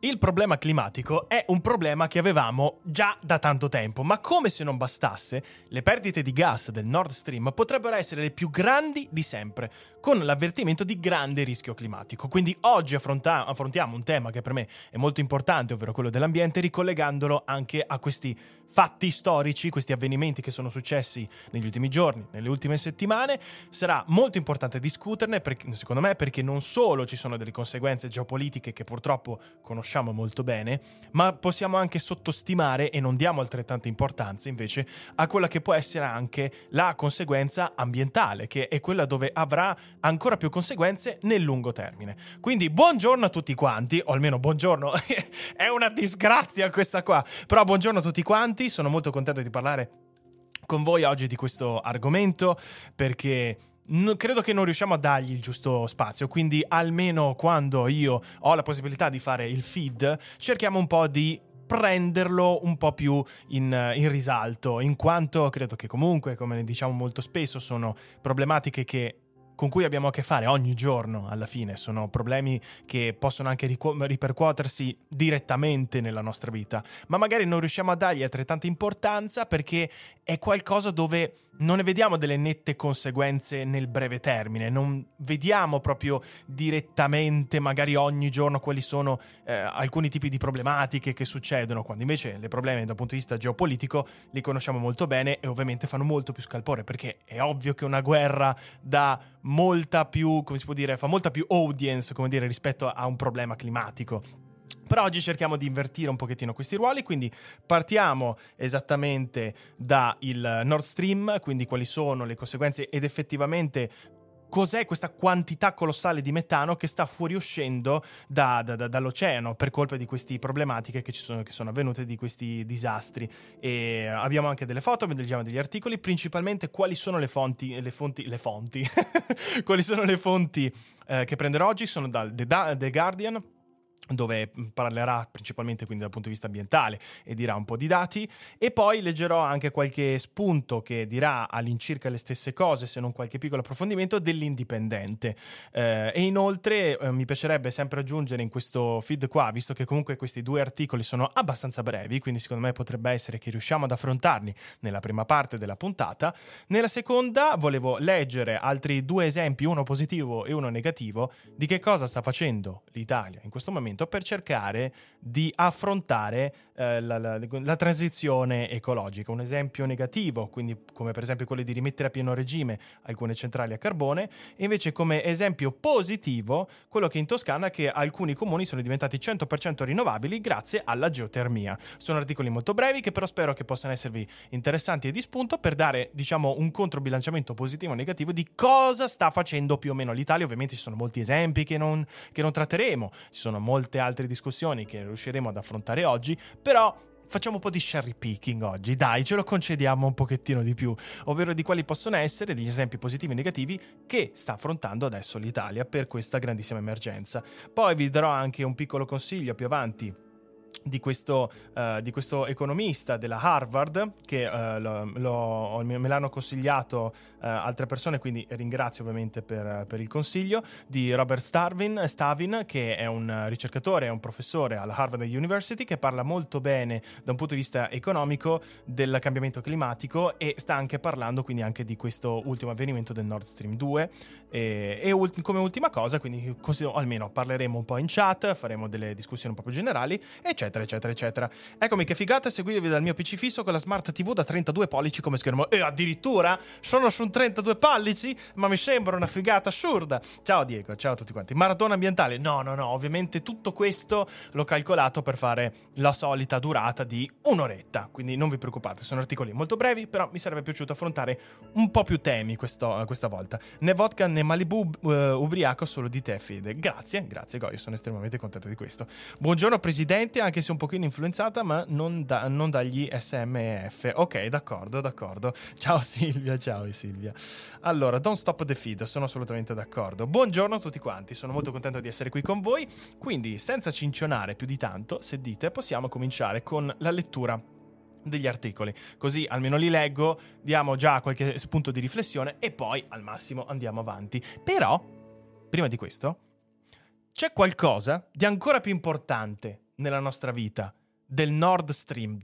Il problema climatico è un problema che avevamo già da tanto tempo, ma come se non bastasse, le perdite di gas del Nord Stream potrebbero essere le più grandi di sempre, con l'avvertimento di grande rischio climatico. Quindi oggi affronta- affrontiamo un tema che per me è molto importante, ovvero quello dell'ambiente, ricollegandolo anche a questi fatti storici, questi avvenimenti che sono successi negli ultimi giorni, nelle ultime settimane. Sarà molto importante discuterne, perché, secondo me, perché non solo ci sono delle conseguenze geopolitiche che purtroppo conosciamo molto bene, ma possiamo anche sottostimare e non diamo altrettanta importanza invece a quella che può essere anche la conseguenza ambientale, che è quella dove avrà ancora più conseguenze nel lungo termine. Quindi buongiorno a tutti quanti, o almeno buongiorno, è una disgrazia questa qua, però buongiorno a tutti quanti sono molto contento di parlare con voi oggi di questo argomento perché no, credo che non riusciamo a dargli il giusto spazio, quindi almeno quando io ho la possibilità di fare il feed, cerchiamo un po' di prenderlo un po' più in, in, risalto, in quanto credo che comunque, come ne diciamo molto spesso, sono problematiche che con cui abbiamo a che fare ogni giorno alla fine, sono problemi che possono anche ripercuotersi direttamente nella nostra vita, ma magari non riusciamo a dargli altrettanta importanza perché è qualcosa dove non ne vediamo delle nette conseguenze nel breve termine, non vediamo proprio direttamente, magari ogni giorno, quali sono eh, alcuni tipi di problematiche che succedono, quando invece le problemi dal punto di vista geopolitico li conosciamo molto bene e ovviamente fanno molto più scalpore, perché è ovvio che una guerra dà molta più, come si può dire, fa molta più audience, come dire, rispetto a un problema climatico. Però oggi cerchiamo di invertire un pochettino questi ruoli, quindi partiamo esattamente dal Nord Stream, quindi quali sono le conseguenze ed effettivamente cos'è questa quantità colossale di metano che sta fuoriuscendo da, da, da, dall'oceano per colpa di queste problematiche che, sono, che sono avvenute, di questi disastri. E abbiamo anche delle foto, leggiamo degli articoli, principalmente quali sono le fonti, le fonti, le fonti, quali sono le fonti eh, che prenderò oggi, sono dal The Guardian, dove parlerà principalmente quindi dal punto di vista ambientale e dirà un po' di dati. E poi leggerò anche qualche spunto che dirà all'incirca le stesse cose se non qualche piccolo approfondimento dell'indipendente. Eh, e inoltre eh, mi piacerebbe sempre aggiungere in questo feed qua visto che comunque questi due articoli sono abbastanza brevi quindi secondo me potrebbe essere che riusciamo ad affrontarli nella prima parte della puntata. Nella seconda volevo leggere altri due esempi uno positivo e uno negativo di che cosa sta facendo l'Italia in questo momento per cercare di affrontare eh, la, la, la, transizione ecologica. Un esempio negativo, quindi come per esempio quello di rimettere a pieno regime alcune centrali a carbone, e invece come esempio positivo quello che in Toscana che alcuni comuni sono diventati 100% rinnovabili grazie alla geotermia. Sono articoli molto brevi che però spero che possano esservi interessanti e di spunto per dare diciamo un controbilanciamento positivo o negativo di cosa sta facendo più o meno l'Italia. Ovviamente ci sono molti esempi che non, che non tratteremo, ci sono molte altre discussioni che riusciremo ad affrontare oggi, però facciamo un po' di cherry picking oggi, dai, ce lo concediamo un pochettino di più, ovvero di quali possono essere degli esempi positivi e negativi che sta affrontando adesso l'Italia per questa grandissima emergenza. Poi vi darò anche un piccolo consiglio più avanti di questo, uh, di questo, economista della Harvard che uh, lo, lo, me l'hanno consigliato uh, altre persone, quindi ringrazio ovviamente per, per il consiglio, di Robert Starvin, Stavin, che è un ricercatore, è un professore alla Harvard University che parla molto bene da un punto di vista economico del cambiamento climatico e sta anche parlando quindi anche di questo ultimo avvenimento del Nord Stream 2 e, e ult- come ultima cosa, quindi così, almeno parleremo un po' in chat, faremo delle discussioni un po' più generali, eccetera eccetera, eccetera, eccetera. Eccomi che figata seguirvi dal mio PC fisso con la Smart TV da 32 pollici come schermo. E addirittura sono su 32 pollici? Ma mi sembra una figata assurda. Ciao Diego, ciao a tutti quanti. Maratona ambientale? No, no, no, ovviamente tutto questo l'ho calcolato per fare la solita durata di un'oretta, quindi non vi preoccupate, sono articoli molto brevi, però mi sarebbe piaciuto affrontare un po' più temi questo, questa volta. Né vodka né Malibu uh, ubriaco solo di te, Fede. Grazie, grazie Goy, sono estremamente contento di questo. Buongiorno Presidente, anche se un pochino influenzata, ma non, da, non dagli SMF. Ok, d'accordo, d'accordo. Ciao Silvia, ciao Silvia. Allora, don't stop the feed, sono assolutamente d'accordo. Buongiorno a tutti quanti, sono molto contento di essere qui con voi, quindi senza cincionare più di tanto, se dite, possiamo cominciare con la lettura degli articoli. Così almeno li leggo, diamo già qualche spunto di riflessione e poi al massimo andiamo avanti. Però, prima di questo, c'è qualcosa di ancora più importante nella nostra vita, del Nord Stream.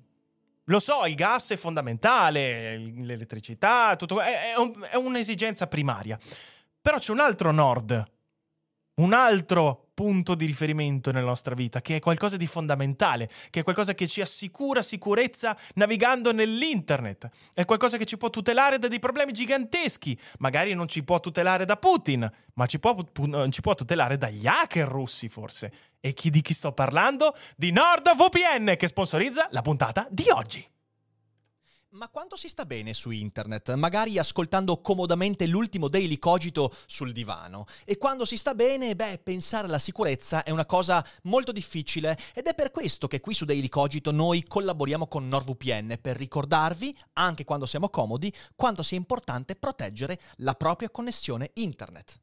Lo so, il gas è fondamentale, l'elettricità, tutto, è, è, un, è un'esigenza primaria. Però c'è un altro Nord, un altro punto di riferimento nella nostra vita, che è qualcosa di fondamentale, che è qualcosa che ci assicura sicurezza navigando nell'internet, è qualcosa che ci può tutelare da dei problemi giganteschi, magari non ci può tutelare da Putin, ma ci può, ci può tutelare dagli hacker russi forse. E chi, di chi sto parlando? Di NordVPN che sponsorizza la puntata di oggi. Ma quanto si sta bene su internet? Magari ascoltando comodamente l'ultimo Daily Cogito sul divano. E quando si sta bene, beh, pensare alla sicurezza è una cosa molto difficile ed è per questo che qui su Daily Cogito noi collaboriamo con NordVPN per ricordarvi, anche quando siamo comodi, quanto sia importante proteggere la propria connessione internet.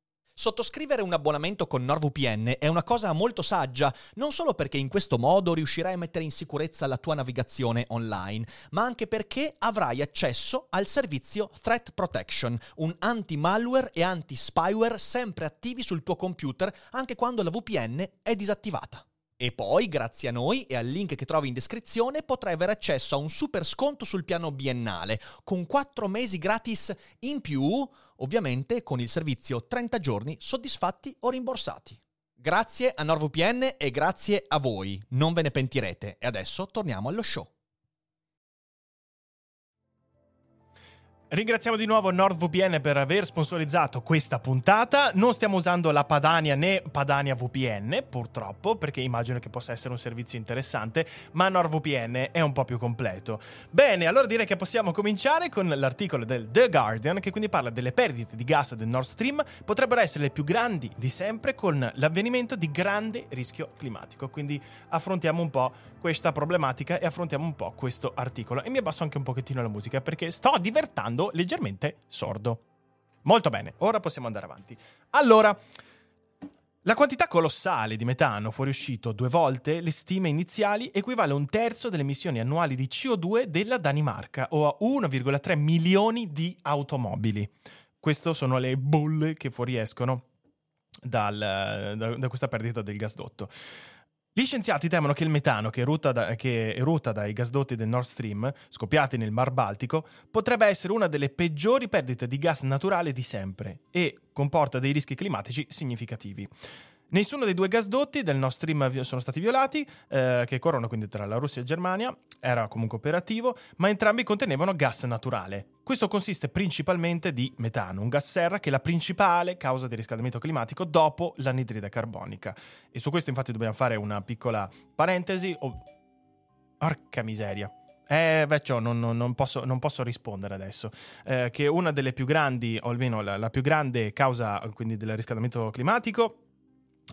Sottoscrivere un abbonamento con NordVPN è una cosa molto saggia, non solo perché in questo modo riuscirai a mettere in sicurezza la tua navigazione online, ma anche perché avrai accesso al servizio Threat Protection, un anti-malware e anti-spyware sempre attivi sul tuo computer anche quando la VPN è disattivata. E poi, grazie a noi e al link che trovi in descrizione, potrai avere accesso a un super sconto sul piano biennale, con 4 mesi gratis in più, ovviamente con il servizio 30 giorni soddisfatti o rimborsati. Grazie a NordVPN e grazie a voi, non ve ne pentirete. E adesso torniamo allo show. Ringraziamo di nuovo NordVPN per aver sponsorizzato questa puntata. Non stiamo usando la Padania né Padania VPN, purtroppo, perché immagino che possa essere un servizio interessante, ma NordVPN è un po' più completo. Bene, allora direi che possiamo cominciare con l'articolo del The Guardian, che quindi parla delle perdite di gas del Nord Stream, potrebbero essere le più grandi di sempre con l'avvenimento di grande rischio climatico. Quindi affrontiamo un po' questa problematica e affrontiamo un po' questo articolo. E mi abbasso anche un pochettino la musica perché sto diventando leggermente sordo. Molto bene, ora possiamo andare avanti. Allora, la quantità colossale di metano fuoriuscito due volte le stime iniziali equivale a un terzo delle emissioni annuali di CO2 della Danimarca o a 1,3 milioni di automobili. Queste sono le bolle che fuoriescono dal, da, da questa perdita del gasdotto. Gli scienziati temono che il metano che eruta, da, che eruta, dai gasdotti del Nord Stream, scoppiati nel Mar Baltico, potrebbe essere una delle peggiori perdite di gas naturale di sempre e comporta dei rischi climatici significativi. Nessuno dei due gasdotti del Nord Stream sono stati violati, eh, che corrono quindi tra la Russia e Germania, era comunque operativo, ma entrambi contenevano gas naturale. Questo consiste principalmente di metano, un gas serra che è la principale causa di riscaldamento climatico dopo l'anidride carbonica. E su questo infatti dobbiamo fare una piccola parentesi. Oh, porca miseria. Eh, vecchio, non, non, non, posso, non, posso, rispondere adesso. Eh, che una delle più grandi, o almeno la, la più grande causa quindi del riscaldamento climatico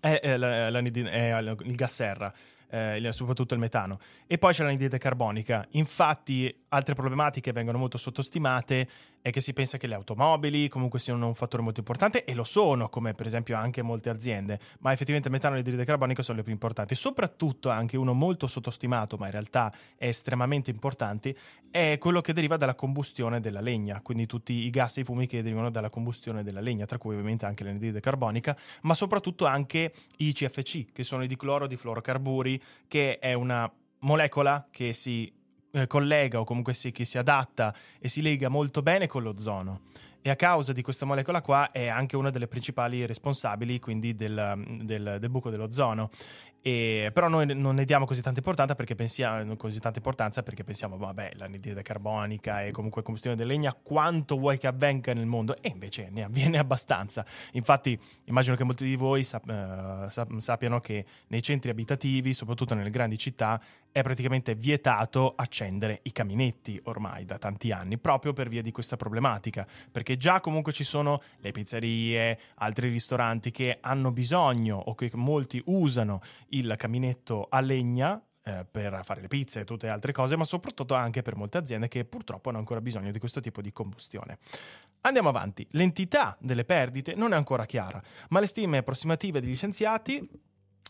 è, è, la, la, è il gas serra. Eh, soprattutto il metano. E poi c'è l'anidride carbonica. Infatti, altre problematiche vengono molto sottostimate è che si pensa che le automobili comunque siano un fattore molto importante e lo sono, come per esempio anche molte aziende, ma effettivamente metano e l'idride carbonica sono le più importanti. Soprattutto anche uno molto sottostimato, ma in realtà è estremamente importante, è quello che deriva dalla combustione della legna, quindi tutti i gas e i fumi che derivano dalla combustione della legna, tra cui ovviamente anche l'anidride carbonica, ma soprattutto anche i CFC, che sono i dicloro di fluorocarburi, che è una molecola che si eh, collega o comunque si, che si adatta e si lega molto bene con l'ozono e a causa di questa molecola qua è anche una delle principali responsabili quindi del, del, del buco dell'ozono e, però noi non ne diamo così tanta importanza perché pensiamo, importanza perché pensiamo, vabbè, l'anidride carbonica e comunque combustione della legna, quanto vuoi che avvenga nel mondo? E invece ne avviene abbastanza. Infatti, immagino che molti di voi sap- uh, sap- sappiano che nei centri abitativi, soprattutto nelle grandi città, è praticamente vietato accendere i caminetti ormai da tanti anni, proprio per via di questa problematica. Perché già comunque ci sono le pizzerie, altri ristoranti che hanno bisogno o che molti usano il caminetto a legna eh, per fare le pizze e tutte le altre cose, ma soprattutto anche per molte aziende che purtroppo hanno ancora bisogno di questo tipo di combustione. Andiamo avanti. L'entità delle perdite non è ancora chiara, ma le stime approssimative degli scienziati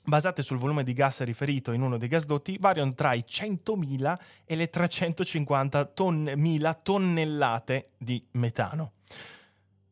basate sul volume di gas riferito in uno dei gasdotti variano tra i 100.000 e le 350.000 ton- tonnellate di metano.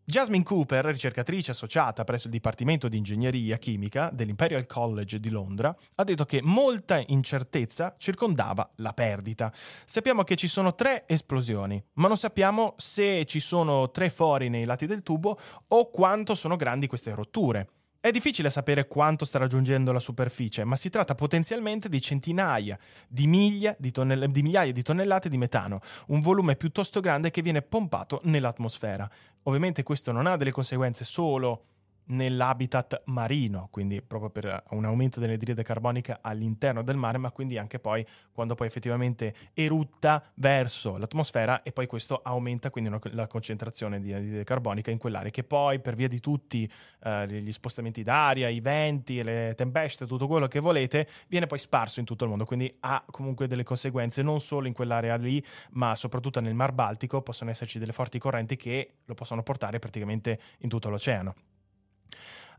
Jasmine Cooper, ricercatrice associata presso il Dipartimento di Ingegneria Chimica dell'Imperial College di Londra, ha detto che molta incertezza circondava la perdita. Sappiamo che ci sono tre esplosioni, ma non sappiamo se ci sono tre fori nei lati del tubo o quanto sono grandi queste rotture. È difficile sapere quanto sta raggiungendo la superficie, ma si tratta potenzialmente di centinaia di, miglia, di, tonnell- di migliaia di tonnellate di metano, un volume piuttosto grande che viene pompato nell'atmosfera. Ovviamente questo non ha delle conseguenze solo nell'habitat marino, quindi proprio per un aumento dell'anidride carbonica all'interno del mare, ma quindi anche poi quando poi effettivamente erutta verso l'atmosfera e poi questo aumenta quindi la concentrazione di anidride carbonica in quell'area che poi per via di tutti eh, gli spostamenti d'aria, i venti, le tempeste, tutto quello che volete, viene poi sparso in tutto il mondo, quindi ha comunque delle conseguenze non solo in quell'area lì, ma soprattutto nel Mar Baltico possono esserci delle forti correnti che lo possono portare praticamente in tutto l'oceano.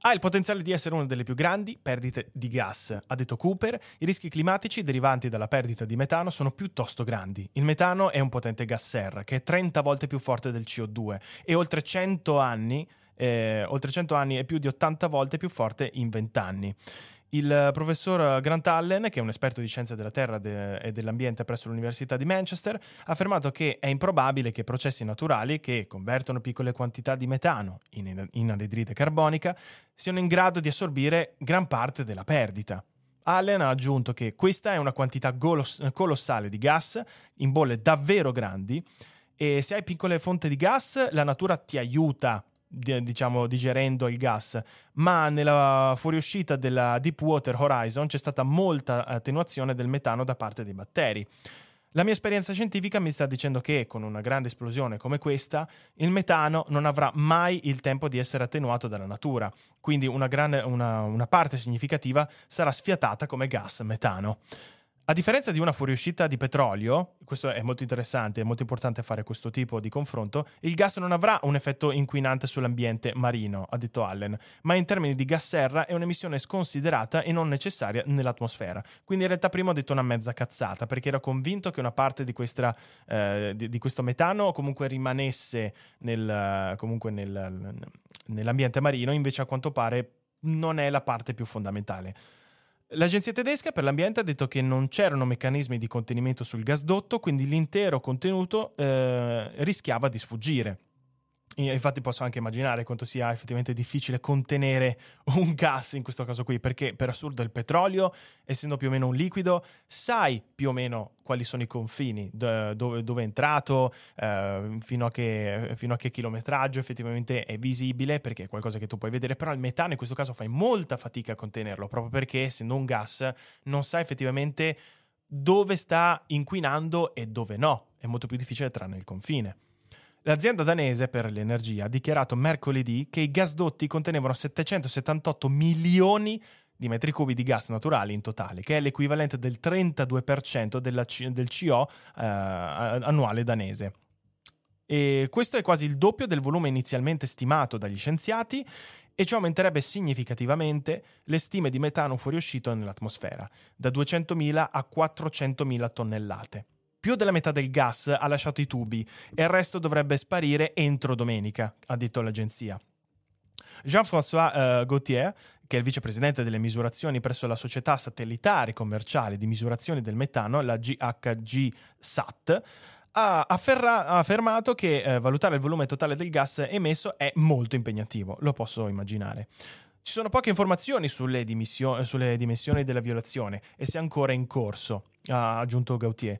Ha il potenziale di essere una delle più grandi perdite di gas. Ha detto Cooper, i rischi climatici derivanti dalla perdita di metano sono piuttosto grandi. Il metano è un potente gas serra che è 30 volte più forte del CO2 e oltre 100 anni, eh, oltre 100 anni e più di 80 volte più forte in 20 anni. Il professor Grant Allen, che è un esperto di scienze della Terra de- e dell'ambiente presso l'Università di Manchester, ha affermato che è improbabile che processi naturali che convertono piccole quantità di metano in, in anidride carbonica siano in grado di assorbire gran parte della perdita. Allen ha aggiunto che questa è una quantità golos- colossale di gas in bolle davvero grandi e se hai piccole fonti di gas la natura ti aiuta diciamo digerendo il gas, ma nella fuoriuscita della Deepwater Horizon c'è stata molta attenuazione del metano da parte dei batteri. La mia esperienza scientifica mi sta dicendo che con una grande esplosione come questa, il metano non avrà mai il tempo di essere attenuato dalla natura, quindi una, grande, una, una parte significativa sarà sfiatata come gas metano. A differenza di una fuoriuscita di petrolio, questo è molto interessante, è molto importante fare questo tipo di confronto, il gas non avrà un effetto inquinante sull'ambiente marino, ha detto Allen, ma in termini di gas serra è un'emissione sconsiderata e non necessaria nell'atmosfera. Quindi in realtà prima ho detto una mezza cazzata, perché ero convinto che una parte di, questa, eh, di, di questo metano comunque rimanesse nel, comunque nel, nell'ambiente marino, invece a quanto pare non è la parte più fondamentale. L'agenzia tedesca per l'ambiente ha detto che non c'erano meccanismi di contenimento sul gasdotto, quindi l'intero contenuto eh, rischiava di sfuggire. Infatti posso anche immaginare quanto sia effettivamente difficile contenere un gas in questo caso qui, perché per assurdo il petrolio, essendo più o meno un liquido, sai più o meno quali sono i confini, dove, dove è entrato, eh, fino, a che, fino, a che, chilometraggio effettivamente è visibile, perché è qualcosa che tu puoi vedere, però il metano in questo caso fai molta fatica a contenerlo, proprio perché essendo un gas non sai effettivamente dove sta inquinando e dove no, è molto più difficile trarne il confine. L'azienda danese per l'energia ha dichiarato mercoledì che i gasdotti contenevano 778 milioni di metri cubi di gas naturali in totale, che è l'equivalente del 32% C- del CO eh, annuale danese. E questo è quasi il doppio del volume inizialmente stimato dagli scienziati e ciò aumenterebbe significativamente le stime di metano fuoriuscito nell'atmosfera, da 200.000 a 400.000 tonnellate. Più della metà del gas ha lasciato i tubi e il resto dovrebbe sparire entro domenica, ha detto l'agenzia. Jean-François uh, Gauthier, che è il vicepresidente delle misurazioni presso la società satellitare commerciale di misurazioni del metano, la GHG SAT, ha, afferra- ha affermato che eh, valutare il volume totale del gas emesso è molto impegnativo, lo posso immaginare. Ci sono poche informazioni sulle, dimisio- sulle dimensioni della violazione e se ancora in corso, ha aggiunto Gautier.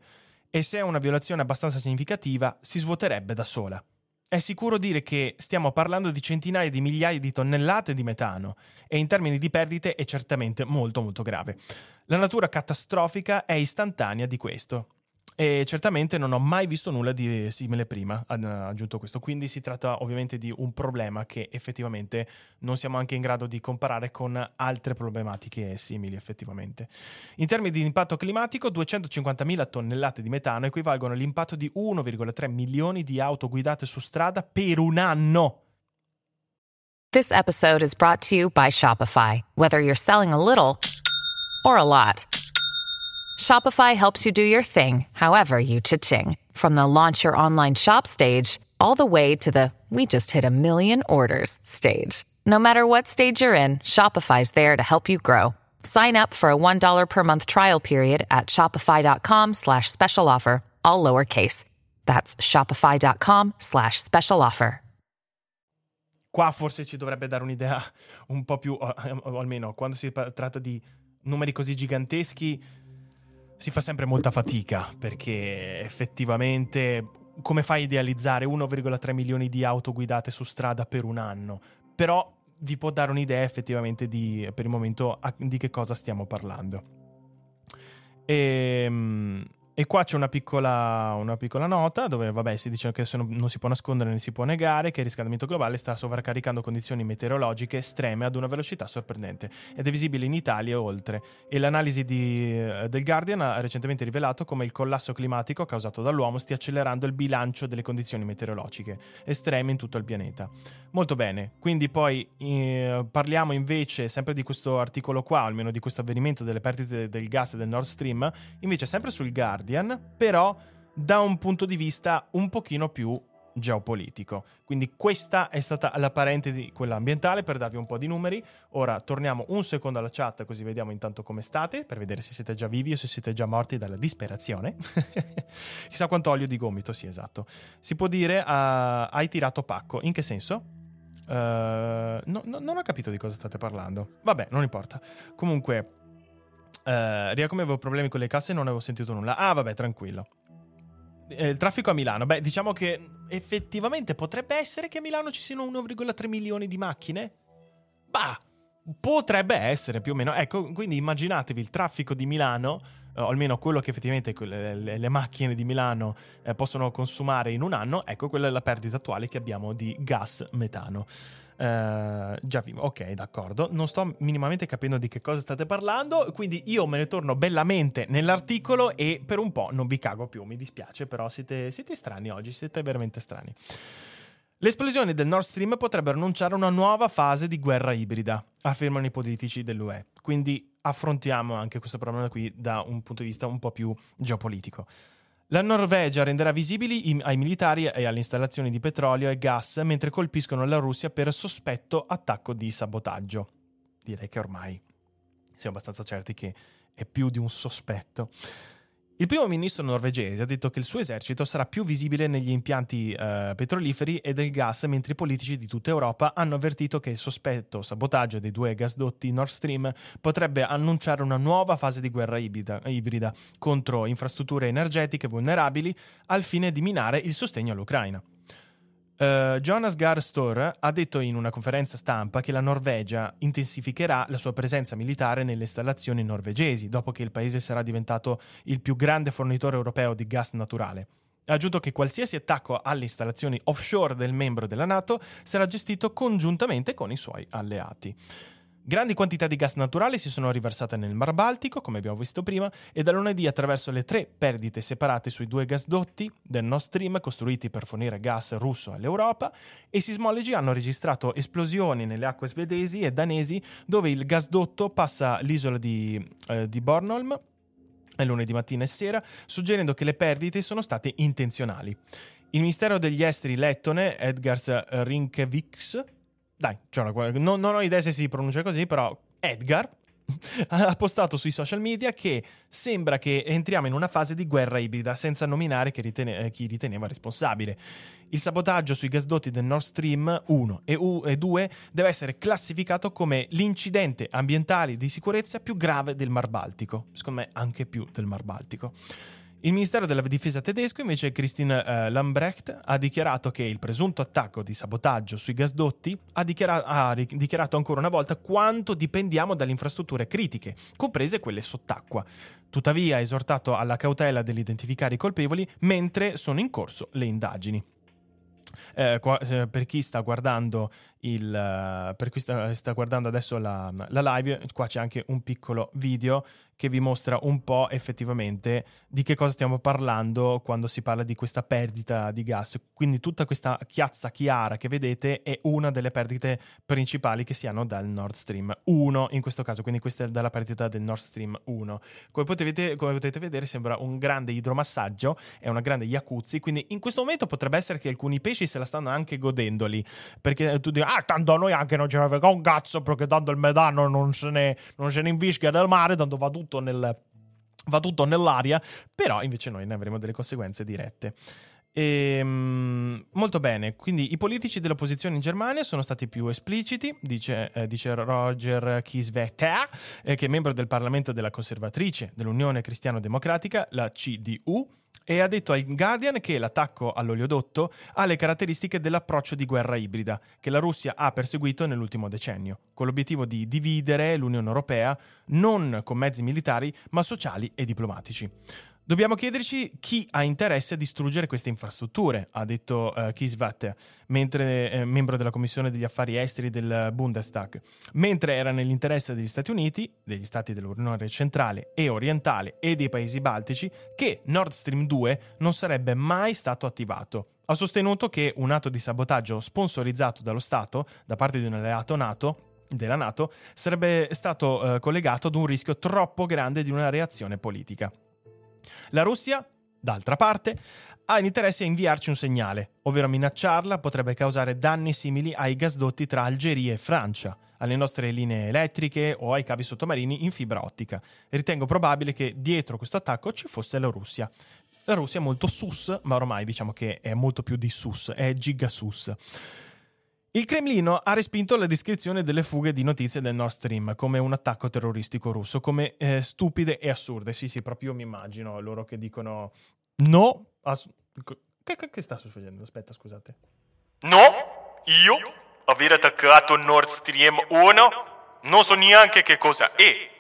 E se è una violazione abbastanza significativa, si svuoterebbe da sola. È sicuro dire che stiamo parlando di centinaia di migliaia di tonnellate di metano e in termini di perdite è certamente molto molto grave. La natura catastrofica è istantanea di questo e certamente non ho mai visto nulla di simile prima, ha aggiunto questo. Quindi si tratta ovviamente di un problema che effettivamente non siamo anche in grado di comparare con altre problematiche simili effettivamente. In termini di impatto climatico, 250.000 tonnellate di metano equivalgono all'impatto di 1,3 milioni di auto guidate su strada per un anno. This episode is brought to you by Shopify. Whether you're selling a little or a lot. Shopify helps you do your thing, however you cha-ching. From the launch your online shop stage, all the way to the we just hit a million orders stage. No matter what stage you're in, Shopify's there to help you grow. Sign up for a $1 per month trial period at shopify.com slash special offer, all lowercase. That's shopify.com slash special offer. Qua forse ci dovrebbe dare un'idea un po' più, o, o almeno quando si tratta di numeri così giganteschi, si fa sempre molta fatica perché effettivamente come fai a idealizzare 1,3 milioni di auto guidate su strada per un anno? Però vi può dare un'idea effettivamente di, per il momento, di che cosa stiamo parlando. E, ehm, e qua c'è una piccola, una piccola, nota dove vabbè, si dice che non, si può nascondere né si può negare che il riscaldamento globale sta sovraccaricando condizioni meteorologiche estreme ad una velocità sorprendente ed è visibile in Italia e oltre. E l'analisi di, eh, del Guardian ha recentemente rivelato come il collasso climatico causato dall'uomo stia accelerando il bilancio delle condizioni meteorologiche estreme in tutto il pianeta. Molto bene, quindi poi eh, parliamo invece sempre di questo articolo qua, almeno di questo avvenimento delle perdite del gas del Nord Stream, invece sempre sul Guardian Guardian, però da un punto di vista un pochino più geopolitico. Quindi questa è stata la parentesi, quella ambientale, per darvi un po' di numeri. Ora torniamo un secondo alla chat, così vediamo intanto come state, per vedere se siete già vivi o se siete già morti dalla disperazione. Chissà quanto olio di gomito, sì, esatto. Si può dire, uh, hai tirato pacco. In che senso? Uh, no, no, non ho capito di cosa state parlando. Vabbè, non importa. Comunque, Uh, Ria, come avevo problemi con le casse e non avevo sentito nulla. Ah, vabbè, tranquillo. Eh, il traffico a Milano. Beh, diciamo che effettivamente potrebbe essere che a Milano ci siano 1,3 milioni di macchine. Bah, potrebbe essere più o meno. Ecco, quindi immaginatevi il traffico di Milano, eh, o almeno quello che effettivamente le, le, le macchine di Milano eh, possono consumare in un anno. Ecco, quella è la perdita attuale che abbiamo di gas metano. Uh, già vivo, ok, d'accordo. Non sto minimamente capendo di che cosa state parlando, quindi io me ne torno bellamente nell'articolo e per un po' non vi cago più, mi dispiace, però siete, siete strani oggi, siete veramente strani. Le esplosioni del Nord Stream potrebbero annunciare una nuova fase di guerra ibrida, affermano i politici dell'UE. Quindi affrontiamo anche questo problema qui da un punto di vista un po' più geopolitico. La Norvegia renderà visibili ai militari e alle installazioni di petrolio e gas mentre colpiscono la Russia per sospetto attacco di sabotaggio. Direi che ormai siamo abbastanza certi che è più di un sospetto. Il primo ministro norvegese ha detto che il suo esercito sarà più visibile negli impianti eh, petroliferi e del gas, mentre i politici di tutta Europa hanno avvertito che il sospetto sabotaggio dei due gasdotti Nord Stream potrebbe annunciare una nuova fase di guerra ibrida, ibrida contro infrastrutture energetiche vulnerabili al fine di minare il sostegno all'Ucraina. Uh, Jonas Gahr Store ha detto in una conferenza stampa che la Norvegia intensificherà la sua presenza militare nelle installazioni norvegesi dopo che il paese sarà diventato il più grande fornitore europeo di gas naturale. Ha aggiunto che qualsiasi attacco alle installazioni offshore del membro della NATO sarà gestito congiuntamente con i suoi alleati. Grandi quantità di gas naturale si sono riversate nel Mar Baltico, come abbiamo visto prima, e da lunedì attraverso le tre perdite separate sui due gasdotti del Nord Stream costruiti per fornire gas russo all'Europa, i sismologi hanno registrato esplosioni nelle acque svedesi e danesi dove il gasdotto passa l'isola di, eh, di Bornholm lunedì mattina e sera, suggerendo che le perdite sono state intenzionali. Il Ministero degli Esteri lettone, Edgars Rinkeviks, dai, cioè, non, non ho idea se si pronuncia così, però Edgar ha postato sui social media che sembra che entriamo in una fase di guerra ibrida senza nominare chi, ritene- eh, chi riteneva responsabile. Il sabotaggio sui gasdotti del Nord Stream 1 e, U- e 2 deve essere classificato come l'incidente ambientale di sicurezza più grave del Mar Baltico, secondo me anche più del Mar Baltico. Il Ministero della Difesa tedesco, invece, Christine eh, Lambrecht, ha dichiarato che il presunto attacco di sabotaggio sui gasdotti ha, dichiara- ha dichiarato ancora una volta quanto dipendiamo dalle infrastrutture critiche, comprese quelle sott'acqua. Tuttavia ha esortato alla cautela dell'identificare i colpevoli mentre sono in corso le indagini. Eh, qua, eh, per chi sta guardando il, uh, per chi sta, sta guardando adesso la, la, live, qua c'è anche un piccolo video che vi mostra un po' effettivamente di che cosa stiamo parlando quando si parla di questa perdita di gas. Quindi tutta questa chiazza chiara che vedete è una delle perdite principali che si hanno dal Nord Stream 1 in questo caso, quindi questa è dalla perdita del Nord Stream 1. Come potete, come potete vedere sembra un grande idromassaggio, è una grande jacuzzi, quindi in questo momento potrebbe essere che alcuni pesci se la stanno anche godendoli, perché tu dici, ah tanto noi anche non ce ne frega un cazzo perché tanto il metano non se ne, non se ne infischia del mare, tanto va tutto tutto, nel, va tutto nell'aria, però invece noi ne avremo delle conseguenze dirette. E, um, molto bene, quindi i politici dell'opposizione in Germania sono stati più espliciti, dice, eh, dice Roger Kieswetter, eh, che è membro del Parlamento della conservatrice dell'Unione Cristiano-Democratica, la CDU, e ha detto al Guardian che l'attacco all'oleodotto ha le caratteristiche dell'approccio di guerra ibrida che la Russia ha perseguito nell'ultimo decennio, con l'obiettivo di dividere l'Unione Europea non con mezzi militari ma sociali e diplomatici. Dobbiamo chiederci chi ha interesse a distruggere queste infrastrutture, ha detto uh, Kisvat, mentre, eh, membro della Commissione degli Affari Esteri del Bundestag. Mentre era nell'interesse degli Stati Uniti, degli Stati dell'Unione centrale e orientale e dei paesi baltici che Nord Stream 2 non sarebbe mai stato attivato. Ha sostenuto che un atto di sabotaggio sponsorizzato dallo Stato da parte di un alleato NATO della Nato sarebbe stato uh, collegato ad un rischio troppo grande di una reazione politica. La Russia, d'altra parte, ha interesse a inviarci un segnale, ovvero minacciarla potrebbe causare danni simili ai gasdotti tra Algeria e Francia, alle nostre linee elettriche o ai cavi sottomarini in fibra ottica. Ritengo probabile che dietro questo attacco ci fosse la Russia. La Russia è molto sus, ma ormai diciamo che è molto più di sus, è gigasus. Il Cremlino ha respinto la descrizione delle fughe di notizie del Nord Stream come un attacco terroristico russo, come eh, stupide e assurde. Sì, sì, proprio mi immagino loro che dicono no. Ass- che, che, sta succedendo? Aspetta, scusate. No, io aver attaccato Nord Stream 1 non so neanche che cosa è.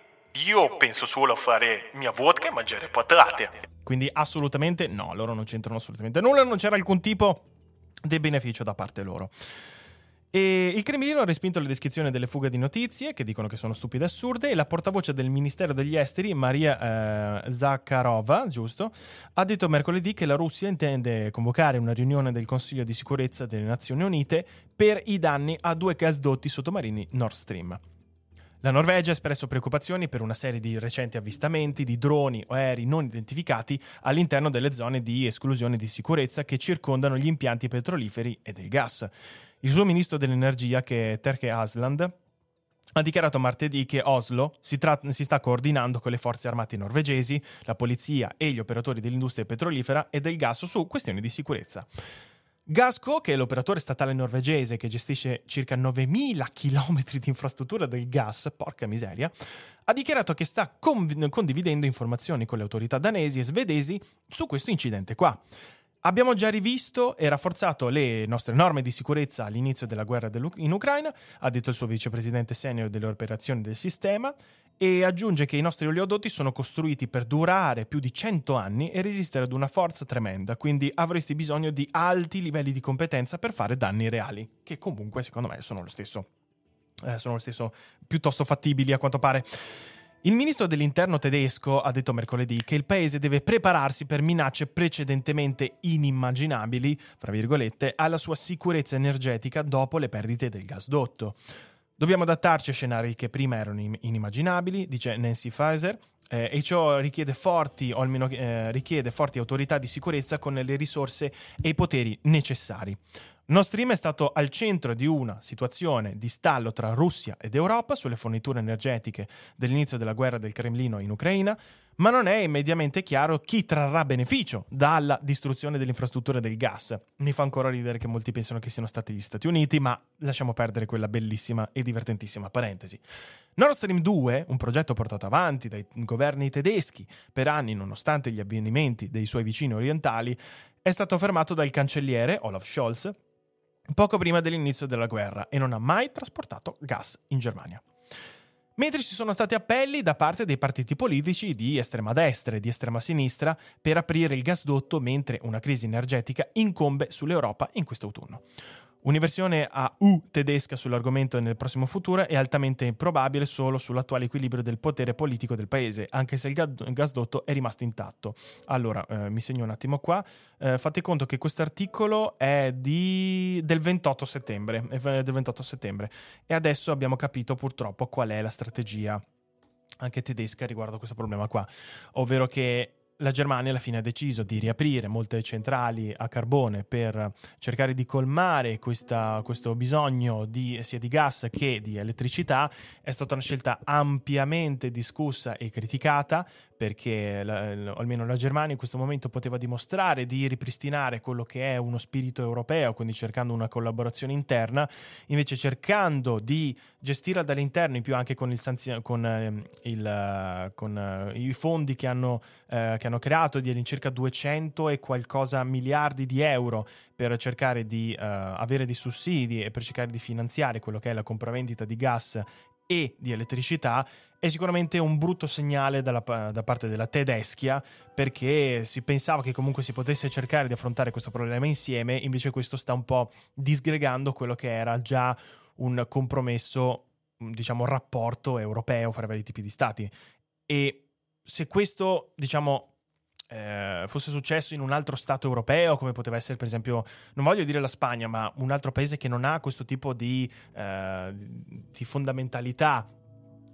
Io penso solo a fare mia vodka e mangiare patate. Quindi assolutamente no, loro non c'entrano assolutamente nulla, non c'era alcun tipo di beneficio da parte loro. E il Cremlino ha respinto le descrizioni delle fughe di notizie, che dicono che sono stupide e assurde, e la portavoce del Ministero degli Esteri, Maria eh, Zakharova, giusto, ha detto mercoledì che la Russia intende convocare una riunione del Consiglio di sicurezza delle Nazioni Unite per i danni a due gasdotti sottomarini Nord Stream. La Norvegia ha espresso preoccupazioni per una serie di recenti avvistamenti di droni o aerei non identificati all'interno delle zone di esclusione di sicurezza che circondano gli impianti petroliferi e del gas. Il suo ministro dell'energia, che è Terke Asland, ha dichiarato martedì che Oslo si, tra- si, sta coordinando con le forze armate norvegesi, la polizia e gli operatori dell'industria petrolifera e del gas su questioni di sicurezza. Gasco, che è l'operatore statale norvegese che gestisce circa 9.000 km di infrastruttura del gas, porca miseria, ha dichiarato che sta conv- condividendo informazioni con le autorità danesi e svedesi su questo incidente qua. Abbiamo già rivisto e rafforzato le nostre norme di sicurezza all'inizio della guerra in Ucraina, ha detto il suo vicepresidente senior delle operazioni del sistema, e aggiunge che i nostri oleodotti sono costruiti per durare più di 100 anni e resistere ad una forza tremenda, quindi avresti bisogno di alti livelli di competenza per fare danni reali, che comunque secondo me sono lo stesso. eh, sono lo stesso piuttosto fattibili a quanto pare. Il ministro dell'interno tedesco ha detto mercoledì che il paese deve prepararsi per minacce precedentemente inimmaginabili, fra virgolette, alla sua sicurezza energetica dopo le perdite del gasdotto. Dobbiamo adattarci a scenari che prima erano inimmaginabili, dice Nancy Faeser, eh, e ciò richiede forti, o almeno eh, richiede forti autorità di sicurezza con le risorse e i poteri necessari. Nord Stream è stato al centro di una situazione di stallo tra Russia ed Europa sulle forniture energetiche dell'inizio della guerra del Cremlino in Ucraina, ma non è immediatamente chiaro chi trarrà beneficio dalla distruzione delle infrastrutture del gas. Mi fa ancora ridere che molti pensano che siano stati gli Stati Uniti, ma lasciamo perdere quella bellissima e divertentissima parentesi. Nord Stream 2, un progetto portato avanti dai governi tedeschi per anni nonostante gli avvenimenti dei suoi vicini orientali, è stato fermato dal cancelliere Olaf Scholz poco prima dell'inizio della guerra e non ha mai trasportato gas in Germania. Mentre ci sono stati appelli da parte dei partiti politici di estrema destra e di estrema sinistra per aprire il gasdotto mentre una crisi energetica incombe sull'Europa in questo autunno. Un'inversione a U tedesca sull'argomento nel prossimo futuro è altamente improbabile solo sull'attuale equilibrio del potere politico del paese, anche se il gasdotto è rimasto intatto. Allora, eh, mi segno un attimo qua. Eh, fate conto che questo articolo è di... del 28 settembre, del 28 settembre e adesso abbiamo capito purtroppo qual è la strategia anche tedesca riguardo a questo problema qua, ovvero che la Germania alla fine ha deciso di riaprire molte centrali a carbone per cercare di colmare questa, questo bisogno di, sia di gas che di elettricità. È stata una scelta ampiamente discussa e criticata perché la, almeno la Germania in questo momento poteva dimostrare di ripristinare quello che è uno spirito europeo, quindi cercando una collaborazione interna, invece cercando di gestirla dall'interno, in più anche con, il con, eh, il, con eh, i fondi che hanno, eh, che hanno creato di all'incirca 200 e qualcosa miliardi di euro per cercare di uh, avere dei sussidi e per cercare di finanziare quello che è la compravendita di gas e di elettricità è sicuramente un brutto segnale dalla, da parte della tedeschia perché si pensava che comunque si potesse cercare di affrontare questo problema insieme, invece questo sta un po' disgregando quello che era già un compromesso, diciamo, rapporto europeo fra vari tipi di stati. E se questo, diciamo, eh, fosse successo in un altro Stato europeo, come poteva essere per esempio, non voglio dire la Spagna, ma un altro paese che non ha questo tipo di, eh, di fondamentalità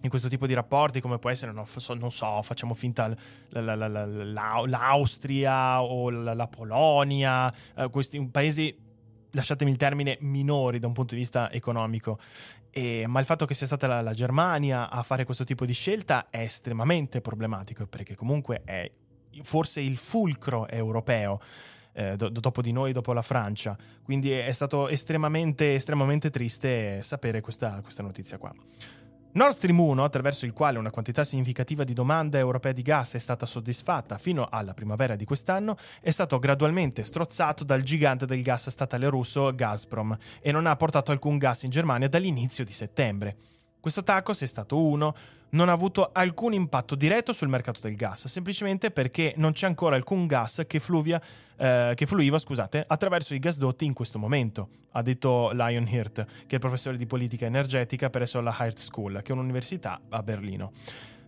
in questo tipo di rapporti, come può essere, non so, non so facciamo finta la, la, la, l'Austria o la, Polonia, eh, questi paesi, lasciatemi il termine, minori da un punto di vista economico. E, ma il fatto che sia stata la, la Germania a fare questo tipo di scelta è estremamente problematico, perché comunque è forse il fulcro europeo. Eh, do- dopo di noi, dopo la Francia. Quindi è stato estremamente, estremamente triste sapere questa, questa notizia qua. Nord Stream 1, attraverso il quale una quantità significativa di domanda europea di gas è stata soddisfatta fino alla primavera di quest'anno, è stato gradualmente strozzato dal gigante del gas statale russo Gazprom e non ha portato alcun gas in Germania dall'inizio di settembre. Questo tacos è stato uno, non ha avuto alcun impatto diretto sul mercato del gas, semplicemente perché non c'è ancora alcun gas che, fluvia, eh, che fluiva scusate, attraverso i gasdotti in questo momento, ha detto Lion Hirt, che è professore di politica energetica presso la Hart School, che è un'università a Berlino.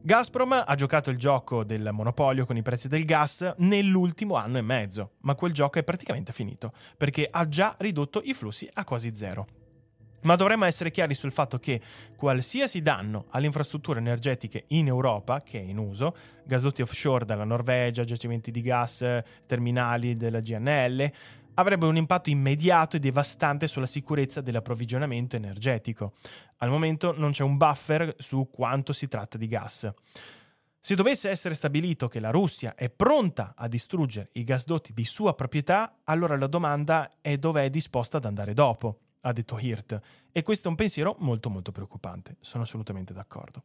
Gazprom ha giocato il gioco del monopolio con i prezzi del gas nell'ultimo anno e mezzo, ma quel gioco è praticamente finito, perché ha già ridotto i flussi a quasi zero. Ma dovremmo essere chiari sul fatto che qualsiasi danno alle infrastrutture energetiche in Europa, che è in uso, gasdotti offshore dalla Norvegia, giacimenti di gas, terminali della GNL, avrebbe un impatto immediato e devastante sulla sicurezza dell'approvvigionamento energetico. Al momento non c'è un buffer su quanto si tratta di gas. Se dovesse essere stabilito che la Russia è pronta a distruggere i gasdotti di sua proprietà, allora la domanda è dove è disposta ad andare dopo ha detto Hirt, e questo è un pensiero molto molto preoccupante, sono assolutamente d'accordo.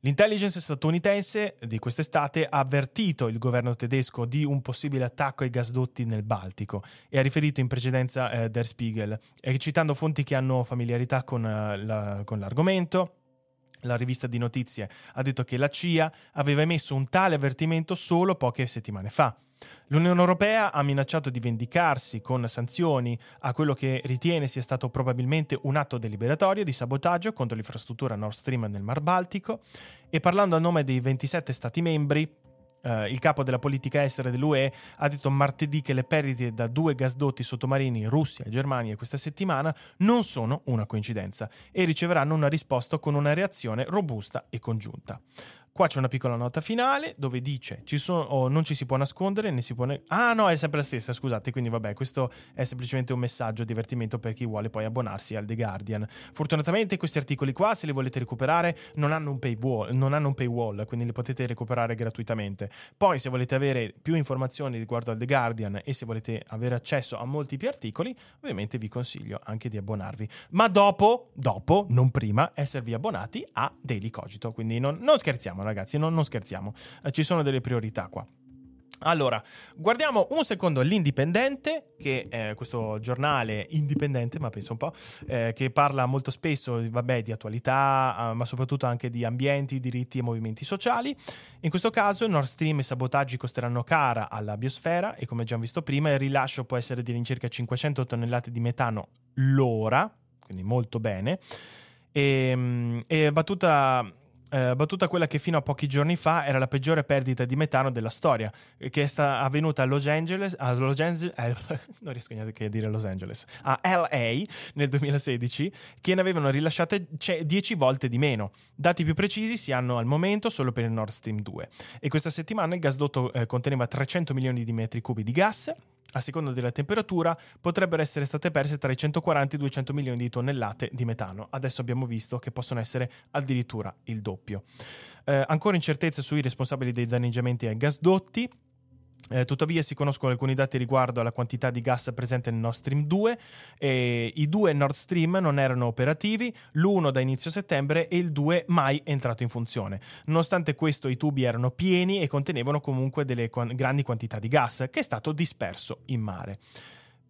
L'intelligence statunitense di quest'estate ha avvertito il governo tedesco di un possibile attacco ai gasdotti nel Baltico e ha riferito in precedenza eh, Der Spiegel, eh, citando fonti che hanno familiarità con, uh, la, con l'argomento la rivista di notizie ha detto che la CIA aveva emesso un tale avvertimento solo poche settimane fa. L'Unione Europea ha minacciato di vendicarsi con sanzioni a quello che ritiene sia stato probabilmente un atto deliberatorio di sabotaggio contro l'infrastruttura Nord Stream nel Mar Baltico e parlando a nome dei 27 Stati membri, Uh, il capo della politica estera dell'UE ha detto martedì che le perdite da due gasdotti sottomarini Russia e Germania questa settimana non sono una coincidenza e riceveranno una risposta con una reazione robusta e congiunta. Qua c'è una piccola nota finale dove dice ci sono, oh, non ci si può nascondere né si può... Ne- ah no, è sempre la stessa, scusate, quindi vabbè, questo è semplicemente un messaggio di divertimento per chi vuole poi abbonarsi al The Guardian. Fortunatamente questi articoli qua, se li volete recuperare, non hanno un paywall, hanno un paywall quindi li potete recuperare gratuitamente. Poi se volete avere più informazioni riguardo al The Guardian e se volete avere accesso a molti più articoli, ovviamente vi consiglio anche di abbonarvi. Ma dopo, dopo, non prima, esservi abbonati a Daily Cogito, quindi non, non scherziamo ragazzi, non, non scherziamo, eh, ci sono delle priorità qua. Allora, guardiamo un secondo l'Indipendente, che è questo giornale indipendente, ma penso un po', eh, che parla molto spesso vabbè, di attualità, eh, ma soprattutto anche di ambienti, diritti e movimenti sociali. In questo caso Nord Stream e sabotaggi costeranno cara alla biosfera e come già visto prima il rilascio può essere di all'incirca 500 tonnellate di metano l'ora, quindi molto bene. E, ehm, e battuta eh, battuta quella che fino a pochi giorni fa era la peggiore perdita di metano della storia, che è sta- avvenuta a Los Angeles, a Los Angeles eh, non riesco neanche a dire Los Angeles, a LA nel 2016, che ne avevano rilasciate 10 volte di meno. Dati più precisi si hanno al momento solo per il Nord Stream 2. E questa settimana il gasdotto eh, conteneva 300 milioni di metri cubi di gas, a seconda della temperatura, potrebbero essere state perse tra i 140 e i 200 milioni di tonnellate di metano. Adesso abbiamo visto che possono essere addirittura il doppio. Eh, ancora incertezze sui responsabili dei danneggiamenti ai gasdotti. Eh, tuttavia si conoscono alcuni dati riguardo alla quantità di gas presente nel Nord Stream 2 e i due Nord Stream non erano operativi, l'uno da inizio settembre e il 2 mai entrato in funzione. Nonostante questo i tubi erano pieni e contenevano comunque delle grandi quantità di gas che è stato disperso in mare.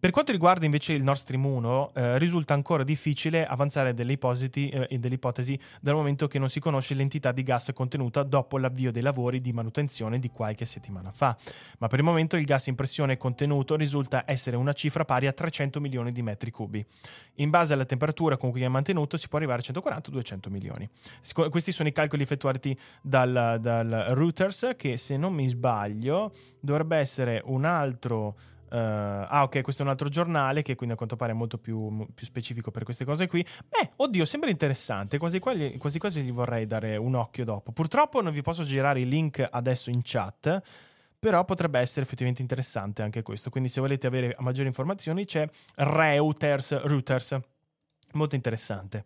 Per quanto riguarda invece il Nord Stream 1, eh, risulta ancora difficile avanzare delle ipotesi, eh, delle ipotesi dal momento che non si conosce l'entità di gas contenuta dopo l'avvio dei lavori di manutenzione di qualche settimana fa. Ma per il momento il gas in pressione contenuto risulta essere una cifra pari a 300 milioni di metri cubi. In base alla temperatura con cui è mantenuto si può arrivare a 140-200 milioni. Questi sono i calcoli effettuati dal, dal Reuters che se non mi sbaglio dovrebbe essere un altro Uh, ah, ok, questo è un altro giornale che quindi a quanto pare è molto più, più specifico per queste cose qui. Beh, oddio, sembra interessante. Quasi, quasi, quasi quasi gli vorrei dare un occhio dopo. Purtroppo non vi posso girare il link adesso in chat. Però potrebbe essere effettivamente interessante anche questo. Quindi, se volete avere maggiori informazioni, c'è Reuters. Reuters. Molto interessante.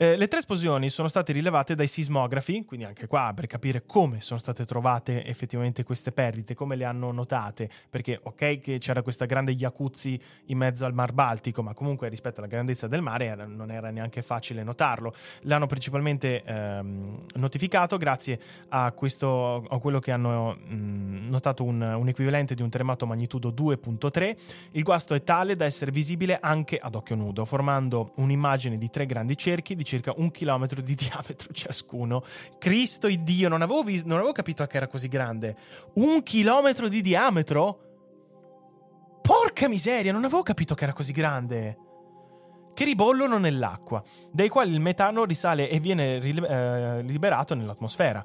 Eh, le tre esplosioni sono state rilevate dai sismografi, quindi anche qua per capire come sono state trovate effettivamente queste perdite, come le hanno notate, perché ok che c'era questa grande Iacuzzi in mezzo al Mar Baltico, ma comunque rispetto alla grandezza del mare era, non era neanche facile notarlo. L'hanno principalmente ehm, notificato grazie a, questo, a quello che hanno mh, notato un, un equivalente di un terremoto magnitudo 2.3. Il guasto è tale da essere visibile anche ad occhio nudo, formando un'immagine di tre grandi cerchi di circa un chilometro di diametro ciascuno. Cristo Dio, non avevo, vis- non avevo capito che era così grande. Un chilometro di diametro? Porca miseria, non avevo capito che era così grande che ribollono nell'acqua, dai quali il metano risale e viene eh, liberato nell'atmosfera.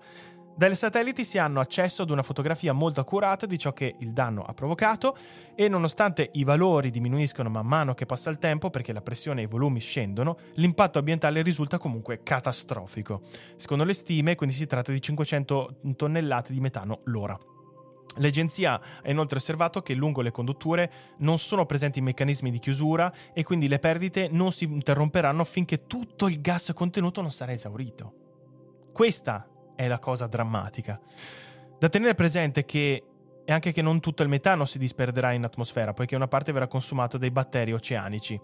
Dai satelliti si hanno accesso ad una fotografia molto accurata di ciò che il danno ha provocato e nonostante i valori diminuiscono man mano che passa il tempo perché la pressione e i volumi scendono, l'impatto ambientale risulta comunque catastrofico. Secondo le stime, quindi si tratta di 500 tonnellate di metano l'ora. L'agenzia ha inoltre osservato che lungo le condutture non sono presenti meccanismi di chiusura e quindi le perdite non si interromperanno finché tutto il gas contenuto non sarà esaurito. Questa è la cosa drammatica. Da tenere presente che è anche che non tutto il metano si disperderà in atmosfera, poiché una parte verrà consumato dai batteri oceanici.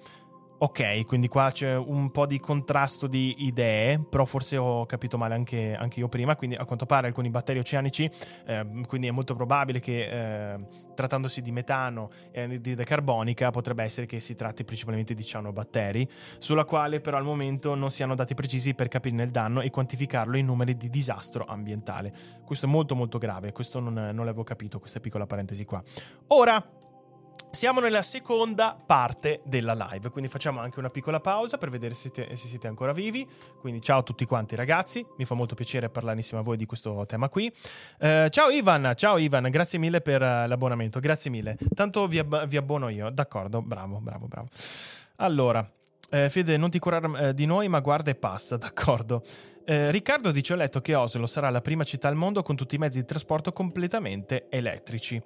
Ok, quindi qua c'è un po' di contrasto di idee, però forse ho capito male anche, anche io prima, quindi a quanto pare alcuni batteri oceanici, eh, quindi è molto probabile che eh, trattandosi di metano e di decarbonica potrebbe essere che si tratti principalmente di cianobatteri, sulla quale però al momento non si hanno dati precisi per capirne il danno e quantificarlo in numeri di disastro ambientale. Questo è molto molto grave, questo non, non l'avevo capito, questa piccola parentesi qua. Ora siamo nella seconda parte della live, quindi facciamo anche una piccola pausa per vedere se siete, se siete, ancora vivi. Quindi ciao a tutti quanti ragazzi, mi fa molto piacere parlare insieme a voi di questo tema qui. Uh, ciao Ivan, ciao Ivan, grazie mille per uh, l'abbonamento, grazie mille. Tanto vi, ab- vi, abbono io, d'accordo, bravo, bravo, bravo. Allora, eh, Fede, non ti curare eh, di noi, ma guarda e passa, d'accordo. Eh, Riccardo dice: Ho letto che Oslo sarà la prima città al mondo con tutti i mezzi di trasporto completamente elettrici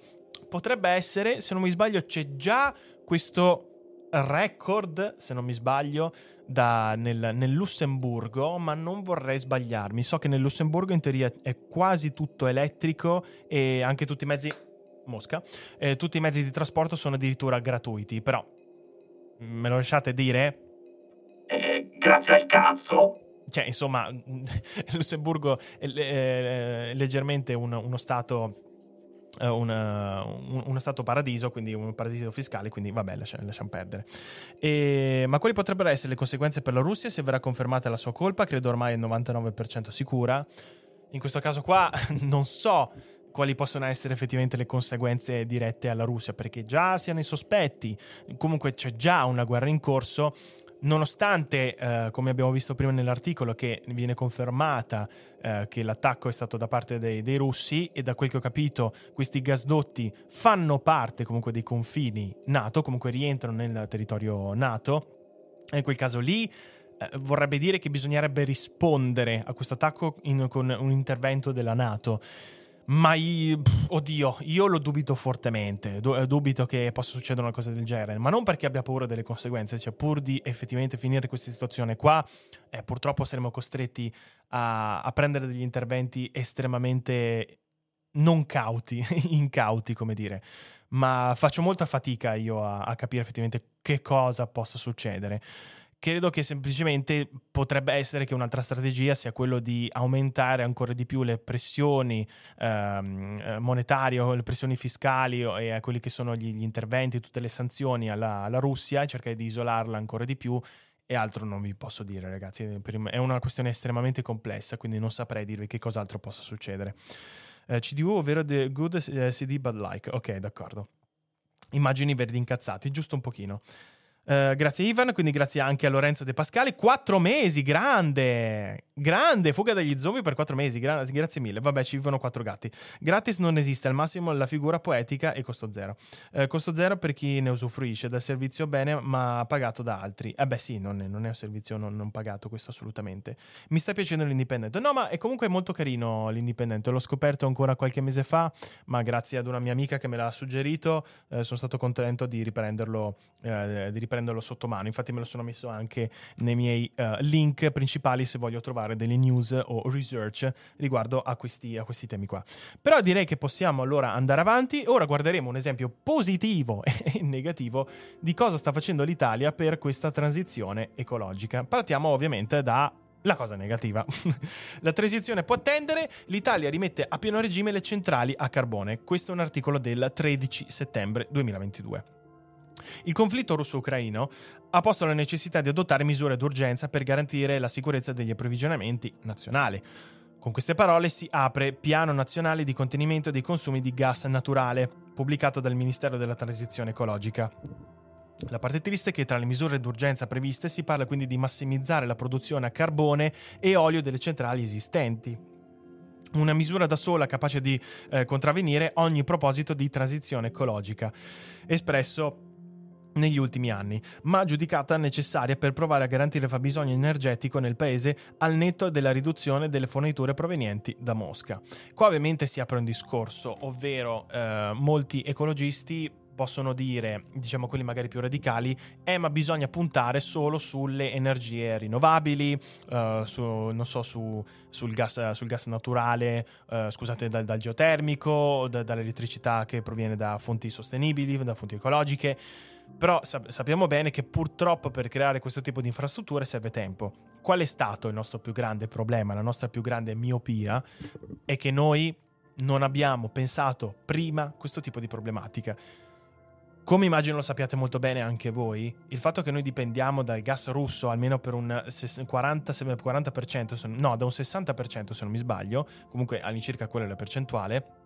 potrebbe essere, se non mi sbaglio, c'è già questo record, se non mi sbaglio, da, nel, nel, Lussemburgo, ma non vorrei sbagliarmi. So che nel Lussemburgo in teoria è quasi tutto elettrico e anche tutti i mezzi... Mosca, eh, tutti i mezzi di trasporto sono addirittura gratuiti, però me lo lasciate dire? Eh, grazie al cazzo. Cioè, insomma, Lussemburgo è, è, è leggermente un, uno stato una, un, uno stato paradiso, quindi un paradiso fiscale, quindi vabbè, lasciamo, lasciamo perdere. E, ma quali potrebbero essere le conseguenze per la Russia se verrà confermata la sua colpa? Credo ormai è il 99% sicura. In questo caso qua non so quali possono essere effettivamente le conseguenze dirette alla Russia, perché già siano i sospetti, comunque c'è già una guerra in corso nonostante, eh, come abbiamo visto prima nell'articolo, che viene confermata eh, che l'attacco è stato da parte dei, dei, russi e da quel che ho capito questi gasdotti fanno parte comunque dei confini NATO, comunque rientrano nel territorio NATO, in quel caso lì eh, vorrebbe dire che bisognerebbe rispondere a questo attacco in, con un intervento della NATO. Ma io, oddio, io lo dubito fortemente. Eh, dubito che possa succedere una cosa del genere. Ma non perché abbia paura delle conseguenze, cioè pur di effettivamente finire questa situazione qua, eh, purtroppo saremo costretti a, a, prendere degli interventi estremamente non cauti, incauti, come dire. Ma faccio molta fatica io a, a capire effettivamente che cosa possa succedere credo che semplicemente potrebbe essere che un'altra strategia sia quello di aumentare ancora di più le pressioni ehm, eh, monetarie, le pressioni fiscali e quelli che sono gli, gli interventi, tutte le sanzioni alla, alla Russia, cercare di isolarla ancora di più e altro non vi posso dire, ragazzi. È una questione estremamente complessa, quindi non saprei dirvi che cos'altro possa succedere. Eh, CDU, ovvero The Good eh, CD Bad Like. Ok, d'accordo. Immagini verdi incazzati, giusto un pochino. Uh, grazie Ivan, quindi grazie anche a Lorenzo De Pascali. Quattro mesi, grande! Grande, fuga dagli zombie per quattro mesi, gra- grazie mille. Vabbè, ci vivono quattro gatti. Gratis non esiste, al massimo la figura poetica e costo zero. Uh, costo zero per chi ne usufruisce del servizio bene, ma pagato da altri. Eh beh sì, non è, non è un servizio non, non, pagato, questo assolutamente. Mi sta piacendo l'indipendente. No, ma è comunque molto carino l'indipendente. L'ho scoperto ancora qualche mese fa, ma grazie ad una mia amica che me l'ha suggerito, uh, sono stato contento di riprenderlo, di riprenderlo prenderlo sotto mano. Infatti me lo sono messo anche nei miei uh, link principali se voglio trovare delle news o research riguardo a questi, a questi temi qua. Però direi che possiamo allora andare avanti. Ora guarderemo un esempio positivo e negativo di cosa sta facendo l'Italia per questa transizione ecologica. Partiamo ovviamente da la cosa negativa. la transizione può attendere, l'Italia rimette a pieno regime le centrali a carbone. Questo è un articolo del 13 settembre 2022. Il conflitto russo-ucraino ha posto la necessità di adottare misure d'urgenza per garantire la sicurezza degli approvvigionamenti nazionali. Con queste parole si apre Piano Nazionale di Contenimento dei Consumi di Gas Naturale, pubblicato dal Ministero della Transizione Ecologica. La parte triste è che tra le misure d'urgenza previste si parla quindi di massimizzare la produzione a carbone e olio delle centrali esistenti, una misura da sola capace di eh, contravvenire ogni proposito di transizione ecologica, espresso negli ultimi anni, ma giudicata necessaria per provare a garantire fabbisogno energetico nel paese al netto della riduzione delle forniture provenienti da Mosca. Qua ovviamente si apre un discorso, ovvero eh, molti ecologisti possono dire, diciamo quelli magari più radicali, eh ma bisogna puntare solo sulle energie rinnovabili, uh, su, non so, su, sul, gas, sul, gas, naturale, uh, scusate, dal, dal geotermico, da, dall'elettricità che proviene da fonti sostenibili, da fonti ecologiche. Però sap- sappiamo bene che purtroppo per creare questo tipo di infrastrutture serve tempo. Qual è stato il nostro più grande problema, la nostra più grande miopia? È che noi non abbiamo pensato prima questo tipo di problematica. Come immagino lo sappiate molto bene anche voi, il fatto che noi dipendiamo dal gas russo almeno per un 40, 40% no, da un 60% se non mi sbaglio, comunque all'incirca quella è la percentuale,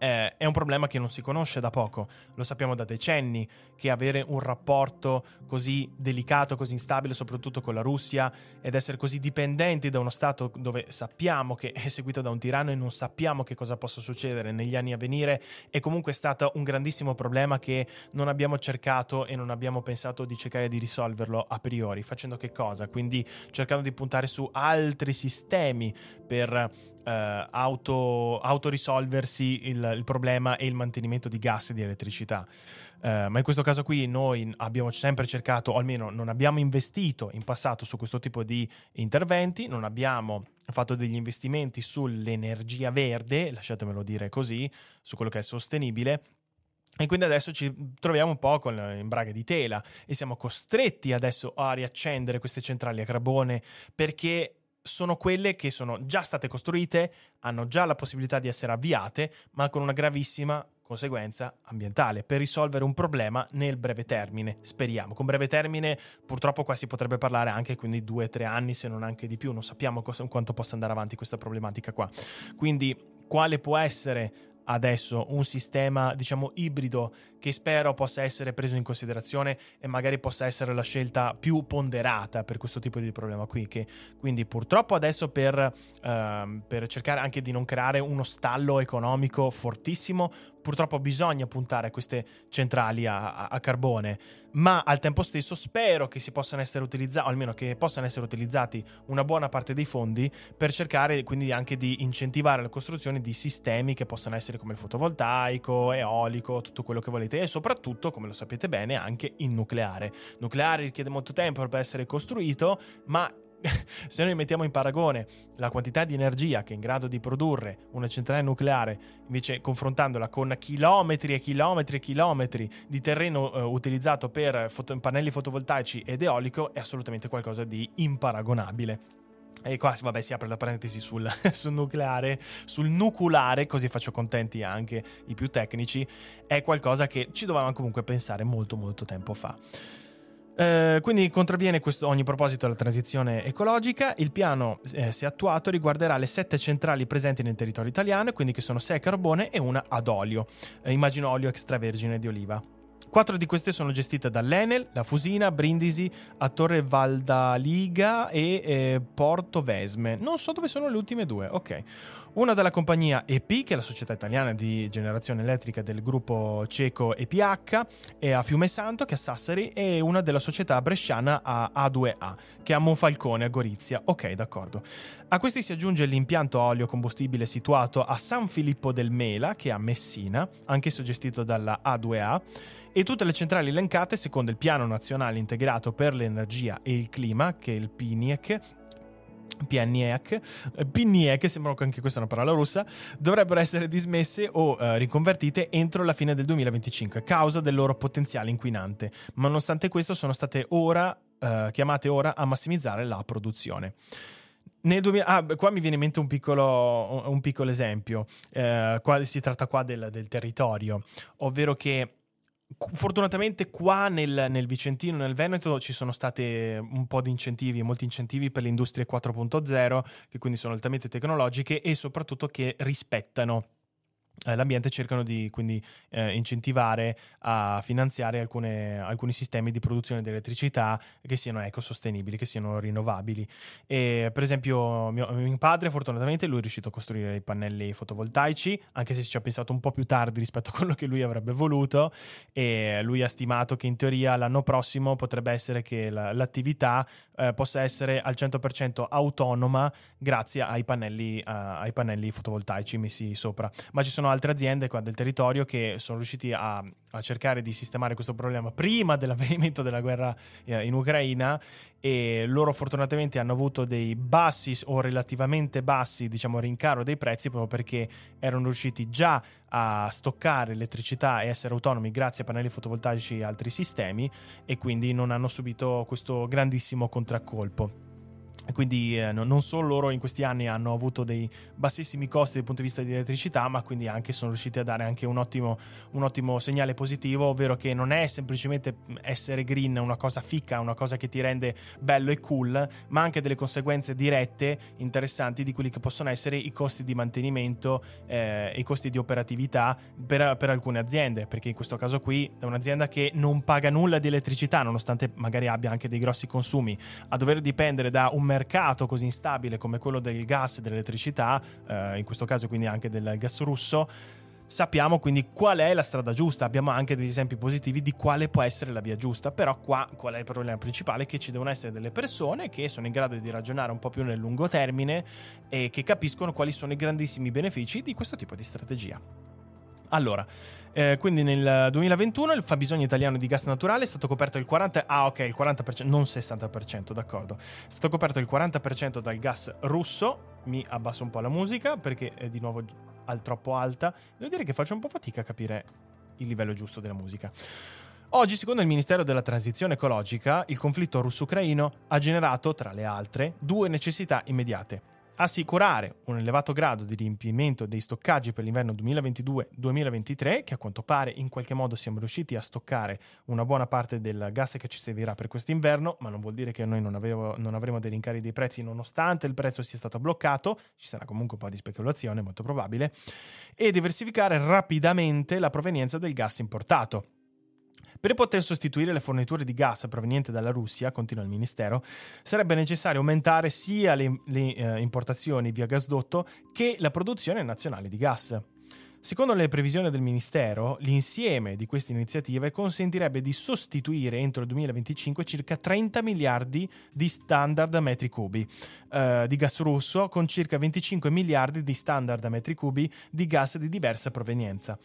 eh, è un problema che non si conosce da poco, lo sappiamo da decenni, che avere un rapporto così delicato, così instabile, soprattutto con la Russia, ed essere così dipendenti da uno Stato dove sappiamo che è seguito da un tiranno e non sappiamo che cosa possa succedere negli anni a venire, è comunque stato un grandissimo problema che non abbiamo cercato e non abbiamo pensato di cercare di risolverlo a priori. Facendo che cosa? Quindi cercando di puntare su altri sistemi per eh, auto, autorisolversi il, il, problema e il mantenimento di gas e di elettricità. Eh, ma in questo caso qui noi abbiamo sempre cercato, o almeno non abbiamo investito in passato su questo tipo di interventi, non abbiamo fatto degli investimenti sull'energia verde, lasciatemelo dire così, su quello che è sostenibile, e quindi adesso ci troviamo un po' con in braghe di tela e siamo costretti adesso a riaccendere queste centrali a carbone perché sono quelle che sono già state costruite, hanno già la possibilità di essere avviate, ma con una gravissima conseguenza ambientale per risolvere un problema nel breve termine, speriamo. Con breve termine purtroppo qua si potrebbe parlare anche quindi due o tre anni se non anche di più, non sappiamo cosa, quanto possa andare avanti questa problematica qua. Quindi quale può essere adesso un sistema, diciamo, ibrido che spero possa essere preso in considerazione e magari possa essere la scelta più ponderata per questo tipo di problema qui. Che quindi purtroppo adesso per, uh, per cercare anche di non creare uno stallo economico fortissimo, purtroppo bisogna puntare a queste centrali a, a, a, carbone, ma al tempo stesso spero che si possano essere utilizzati, o almeno che possano essere utilizzati una buona parte dei fondi per cercare quindi anche di incentivare la costruzione di sistemi che possano essere come il fotovoltaico, eolico, tutto quello che volete e soprattutto, come lo sapete bene, anche il nucleare. Nucleare richiede molto tempo per essere costruito, ma se noi mettiamo in paragone la quantità di energia che è in grado di produrre una centrale nucleare, invece confrontandola con chilometri e chilometri e chilometri di terreno eh, utilizzato per foto- pannelli fotovoltaici ed eolico, è assolutamente qualcosa di imparagonabile. E qua vabbè, si apre la parentesi sul, sul, nucleare, sul nuculare, così faccio contenti anche i più tecnici. È qualcosa che ci dovevamo comunque pensare molto molto tempo fa. Eh, quindi contravviene questo, ogni proposito alla transizione ecologica. Il piano, eh, se attuato, riguarderà le sette centrali presenti nel territorio italiano, quindi che sono sei a carbone e una ad olio. Eh, immagino olio extravergine di oliva. Quattro di queste sono gestite dall'Enel, la Fusina, Brindisi, a Torre Valdaliga e eh, Porto Vesme. Non so dove sono le ultime due, ok una dalla compagnia EP, che è la società italiana di generazione elettrica del gruppo ceco EPH, e a Fiume Santo, che è a Sassari, e una della società bresciana a A2A, che è a Monfalcone, a Gorizia. Ok, d'accordo. A questi si aggiunge l'impianto olio combustibile situato a San Filippo del Mela, che è a Messina, anch'esso gestito dalla A2A, e tutte le centrali elencate secondo il Piano Nazionale Integrato per l'Energia e il Clima, che è il PNIEC, PNIEC, eh, PNIEC, sembra che anche questa è una parola russa, dovrebbero essere dismesse o uh, riconvertite entro la fine del 2025 a causa del loro potenziale inquinante, ma nonostante questo sono state ora uh, chiamate ora a massimizzare la produzione. Nel 2000, ah, qua mi viene in mente un piccolo, un piccolo esempio, eh, qua, si tratta qua del, del territorio, ovvero che Fortunatamente qua nel, nel, Vicentino, nel Veneto, ci sono stati un po' di incentivi, molti incentivi per le industrie 4.0, che quindi sono altamente tecnologiche e soprattutto che rispettano l'ambiente cercano di quindi eh, incentivare a finanziare alcune, alcuni sistemi di produzione di elettricità che siano ecosostenibili, che siano rinnovabili. E, per esempio, mio, mio, padre, fortunatamente, lui è riuscito a costruire i pannelli fotovoltaici, anche se ci ha pensato un po' più tardi rispetto a quello che lui avrebbe voluto. E lui ha stimato che in teoria l'anno prossimo potrebbe essere che la, l'attività eh, possa essere al 100% autonoma grazie ai pannelli, ai pannelli fotovoltaici messi sopra. Ma ci sono altre aziende qua del territorio che sono riusciti a, a cercare di sistemare questo problema prima dell'avvenimento della guerra eh, in Ucraina e loro fortunatamente hanno avuto dei bassi o relativamente bassi diciamo rincaro dei prezzi proprio perché erano riusciti già a stoccare elettricità e essere autonomi grazie a pannelli fotovoltaici e altri sistemi e quindi non hanno subito questo grandissimo contraccolpo. Quindi eh, non solo loro in questi anni hanno avuto dei bassissimi costi dal punto di vista di elettricità, ma quindi anche sono riusciti a dare anche un ottimo, un ottimo segnale positivo, ovvero che non è semplicemente essere green una cosa ficca, una cosa che ti rende bello e cool, ma anche delle conseguenze dirette interessanti di quelli che possono essere i costi di mantenimento eh, i costi di operatività per, per alcune aziende, perché in questo caso qui è un'azienda che non paga nulla di elettricità, nonostante magari abbia anche dei grossi consumi, a dover dipendere da un mercato così instabile come quello del gas e dell'elettricità, eh, in questo caso quindi anche del gas russo, sappiamo quindi qual è la strada giusta, abbiamo anche degli esempi positivi di quale può essere la via giusta, però qua qual è il problema principale? Che ci devono essere delle persone che sono in grado di ragionare un po' più nel lungo termine e che capiscono quali sono i grandissimi benefici di questo tipo di strategia. Allora, eh, quindi nel 2021 il fabbisogno italiano di gas naturale è stato coperto il 40%, ah ok, il 40%, non 60%, d'accordo. È stato coperto il 40% dal gas russo. Mi abbasso un po' la musica perché è di nuovo al troppo alta. Devo dire che faccio un po' fatica a capire il livello giusto della musica. Oggi, secondo il Ministero della Transizione Ecologica, il conflitto russo-ucraino ha generato, tra le altre, due necessità immediate assicurare un elevato grado di riempimento dei stoccaggi per l'inverno 2022-2023, che a quanto pare in qualche modo siamo riusciti a stoccare una buona parte del gas che ci servirà per quest'inverno, ma non vuol dire che noi non, avevo, non avremo dei rincari dei prezzi nonostante il prezzo sia stato bloccato, ci sarà comunque un po' di speculazione, molto probabile, e diversificare rapidamente la provenienza del gas importato per poter sostituire le forniture di gas provenienti dalla Russia, continua il Ministero, sarebbe necessario aumentare sia le, le eh, importazioni via gasdotto che la produzione nazionale di gas. Secondo le previsioni del Ministero, l'insieme di queste iniziative consentirebbe di sostituire entro il 2025 circa 30 miliardi di standard metri cubi eh, di gas russo con circa 25 miliardi di standard metri cubi di gas di diversa provenienza.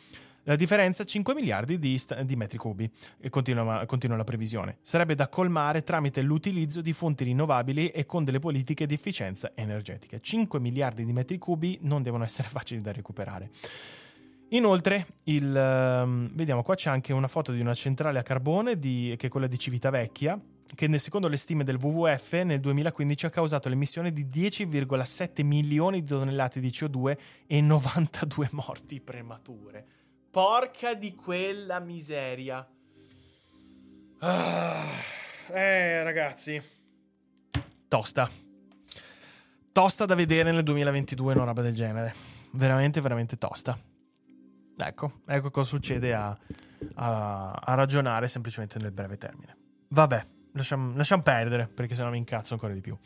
La differenza 5 miliardi di, st- di metri cubi, continua, continua, la previsione. Sarebbe da colmare tramite l'utilizzo di fonti rinnovabili e con delle politiche di efficienza energetica. 5 miliardi di metri cubi non devono essere facili da recuperare. Inoltre, il, um, vediamo qua c'è anche una foto di una centrale a carbone di, che è quella di Civitavecchia, che secondo le stime del WWF nel 2015 ha causato l'emissione di 10,7 milioni di tonnellate di CO2 e 92 morti premature. Porca di quella miseria. Ah, eh, ragazzi. Tosta. Tosta da vedere nel 2022 una roba del genere. Veramente, veramente tosta. Ecco, ecco cosa succede a, a, a ragionare semplicemente nel breve termine. Vabbè, lasciamo, lasciamo perdere perché sennò mi incazzo ancora di più.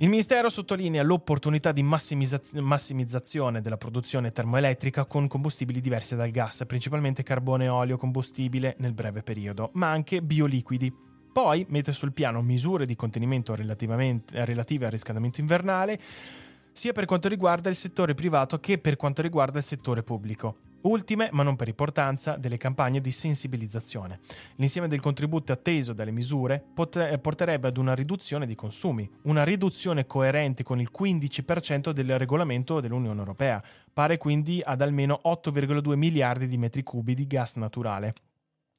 Il Ministero sottolinea l'opportunità di massimizza- massimizzazione della produzione termoelettrica con combustibili diversi dal gas, principalmente carbone e olio combustibile nel breve periodo, ma anche bioliquidi. Poi mette sul piano misure di contenimento relative al riscaldamento invernale, sia per quanto riguarda il settore privato che per quanto riguarda il settore pubblico. Ultime, ma non per importanza, delle campagne di sensibilizzazione. L'insieme del contributo atteso dalle misure porterebbe ad una riduzione di consumi, una riduzione coerente con il 15% del regolamento dell'Unione Europea, pare quindi ad almeno 8,2 miliardi di metri cubi di gas naturale.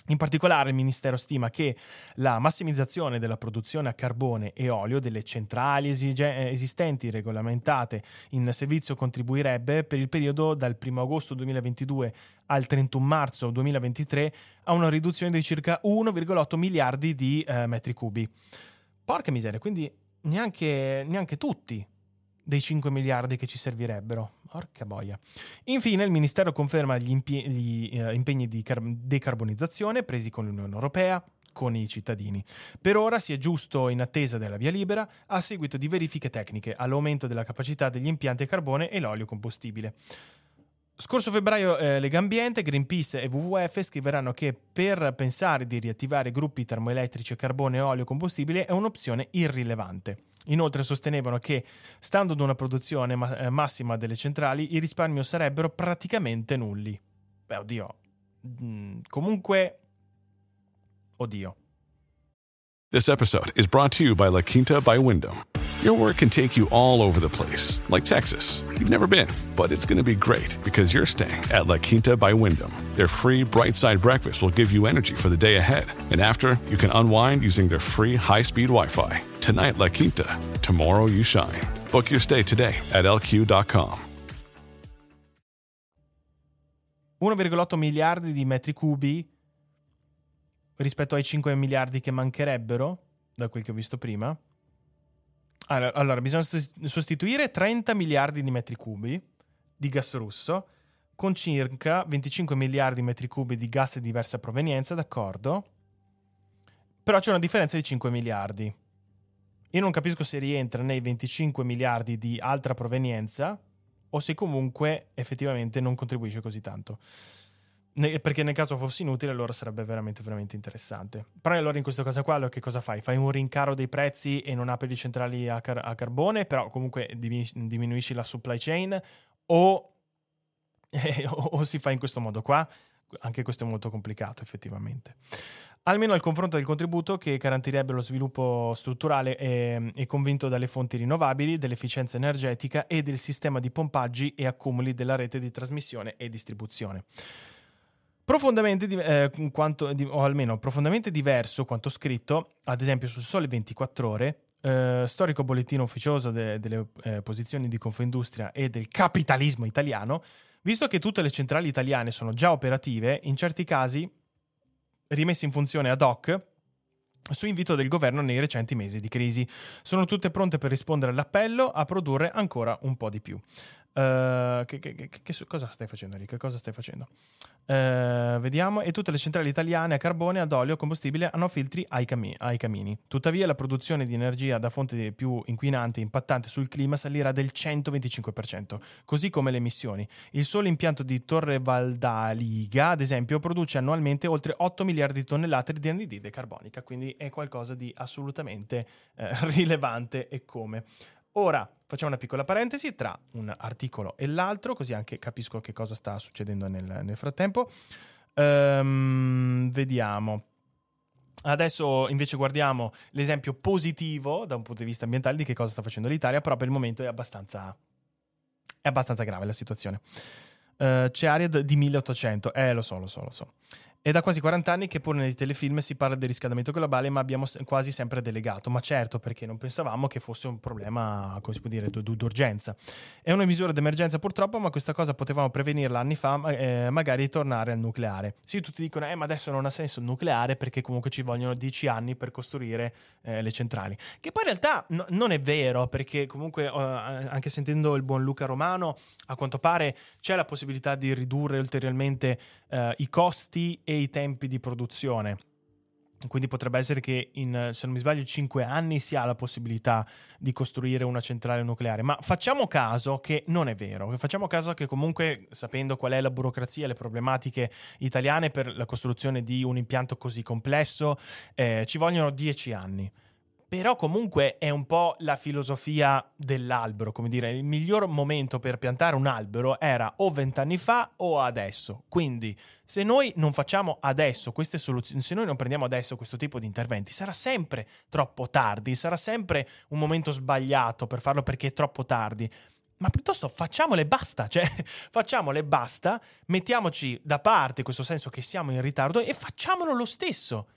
In particolare il Ministero stima che la massimizzazione della produzione a carbone e olio delle centrali esige- esistenti regolamentate in servizio contribuirebbe per il periodo dal 1 agosto 2022 al 31 marzo 2023 a una riduzione di circa 1,8 miliardi di eh, metri cubi. Porca miseria, quindi neanche, neanche tutti dei 5 miliardi che ci servirebbero. Porca boia. Infine, il Ministero conferma gli, impie- gli eh, impegni di car- decarbonizzazione presi con l'Unione Europea, con i cittadini. Per ora si è giusto in attesa della via libera a seguito di verifiche tecniche all'aumento della capacità degli impianti a carbone e l'olio combustibile. Scorso febbraio eh, Lega Ambiente, Greenpeace e WWF scriveranno che per pensare di riattivare gruppi termoelettrici a carbone e olio combustibile è un'opzione irrilevante. Inoltre sostenevano che, stando ad una produzione ma- eh, massima delle centrali, i risparmi sarebbero praticamente nulli. Beh, oddio. Mm, comunque, oddio. This episode is brought to you by La Quinta by Wyndham. Your work can take you all over the place, like Texas. You've never been, but it's going to be great because you're staying at La Quinta by Wyndham. Their free bright side breakfast will give you energy for the day ahead. And after, you can unwind using their free high speed Wi Fi. Tonight, La Quinta. Tomorrow, you shine. Book your stay today at lq.com. 1,8 miliardi di metri cubi rispetto ai 5 miliardi che mancherebbero, da quel che ho visto prima. Allora, allora, bisogna sostituire 30 miliardi di metri cubi di gas russo con circa 25 miliardi di metri cubi di gas di diversa provenienza, d'accordo? Però c'è una differenza di 5 miliardi. Io non capisco se rientra nei 25 miliardi di altra provenienza o se comunque effettivamente non contribuisce così tanto. Perché nel caso fosse inutile, allora sarebbe veramente, veramente interessante. Però allora in questo caso qua, che cosa fai? Fai un rincaro dei prezzi e non apri le centrali a, car- a carbone, però comunque diminu- diminuisci la supply chain o, eh, o, si fa in questo modo qua? Anche questo è molto complicato effettivamente. Almeno al confronto del contributo che garantirebbe lo sviluppo strutturale è, è convinto dalle fonti rinnovabili, dell'efficienza energetica e del sistema di pompaggi e accumuli della rete di trasmissione e distribuzione. Profondamente, eh, quanto, o almeno profondamente diverso quanto scritto, ad esempio sul Sole 24 Ore, eh, storico bollettino ufficioso de- delle eh, posizioni di Confindustria e del capitalismo italiano, visto che tutte le centrali italiane sono già operative, in certi casi rimesse in funzione ad hoc su invito del governo nei recenti mesi di crisi. Sono tutte pronte per rispondere all'appello a produrre ancora un po' di più. Uh, che, che, che, cosa stai facendo, Enrico? Cosa stai facendo? Uh, vediamo. E tutte le centrali italiane a carbone, ad olio, combustibile hanno filtri ai, cami- ai, camini. Tuttavia, la produzione di energia da fonti più inquinanti e impattante sul clima salirà del 125%, così come le emissioni. Il solo impianto di Torre Valdaliga, ad esempio, produce annualmente oltre 8 miliardi di tonnellate di anidride carbonica, quindi è qualcosa di assolutamente eh, rilevante e come. Ora facciamo una piccola parentesi tra un articolo e l'altro, così anche capisco che cosa sta succedendo nel, nel frattempo. Ehm, vediamo. Adesso invece guardiamo l'esempio positivo da un punto di vista ambientale di che cosa sta facendo l'Italia, però per il momento è abbastanza, è abbastanza grave la situazione. Uh, c'è aria di 1800, eh lo so, lo so, lo so. È da quasi 40 anni che pure nei telefilm si parla del riscaldamento globale, ma abbiamo quasi sempre delegato. Ma certo, perché non pensavamo che fosse un problema, come si può dire, d'urgenza. È una misura d'emergenza purtroppo, ma questa cosa potevamo prevenirla anni fa, eh, magari tornare al nucleare. Sì, tutti dicono, eh, ma adesso non ha senso il nucleare perché comunque ci vogliono 10 anni per costruire eh, le centrali. Che poi in realtà no, non è vero, perché comunque, eh, anche sentendo il buon Luca Romano, a quanto pare c'è la possibilità di ridurre ulteriormente eh, i costi e i tempi di produzione. Quindi potrebbe essere che in, se non mi sbaglio, 5 anni si ha la possibilità di costruire una centrale nucleare. Ma facciamo caso che non è vero. Facciamo caso che comunque, sapendo qual è la burocrazia le problematiche italiane per la costruzione di un impianto così complesso, eh, ci vogliono 10 anni. Però comunque è un po' la filosofia dell'albero, come dire, il miglior momento per piantare un albero era o vent'anni fa o adesso. Quindi se noi non facciamo adesso queste soluzioni, se noi non prendiamo adesso questo tipo di interventi, sarà sempre troppo tardi, sarà sempre un momento sbagliato per farlo perché è troppo tardi. Ma piuttosto facciamole basta, cioè facciamole basta, mettiamoci da parte questo senso che siamo in ritardo e facciamolo lo stesso.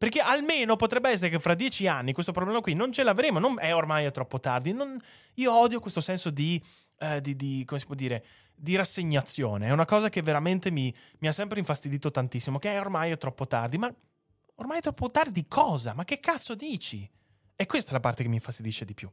Perché almeno potrebbe essere che fra dieci anni questo problema qui non ce l'avremo. Non è ormai troppo tardi. Non, io odio questo senso di, eh, di, di, come si può dire, di rassegnazione. È una cosa che veramente mi, mi ha sempre infastidito tantissimo. Che è ormai è troppo tardi. Ma ormai è troppo tardi cosa? Ma che cazzo dici? E questa è la parte che mi infastidisce di più.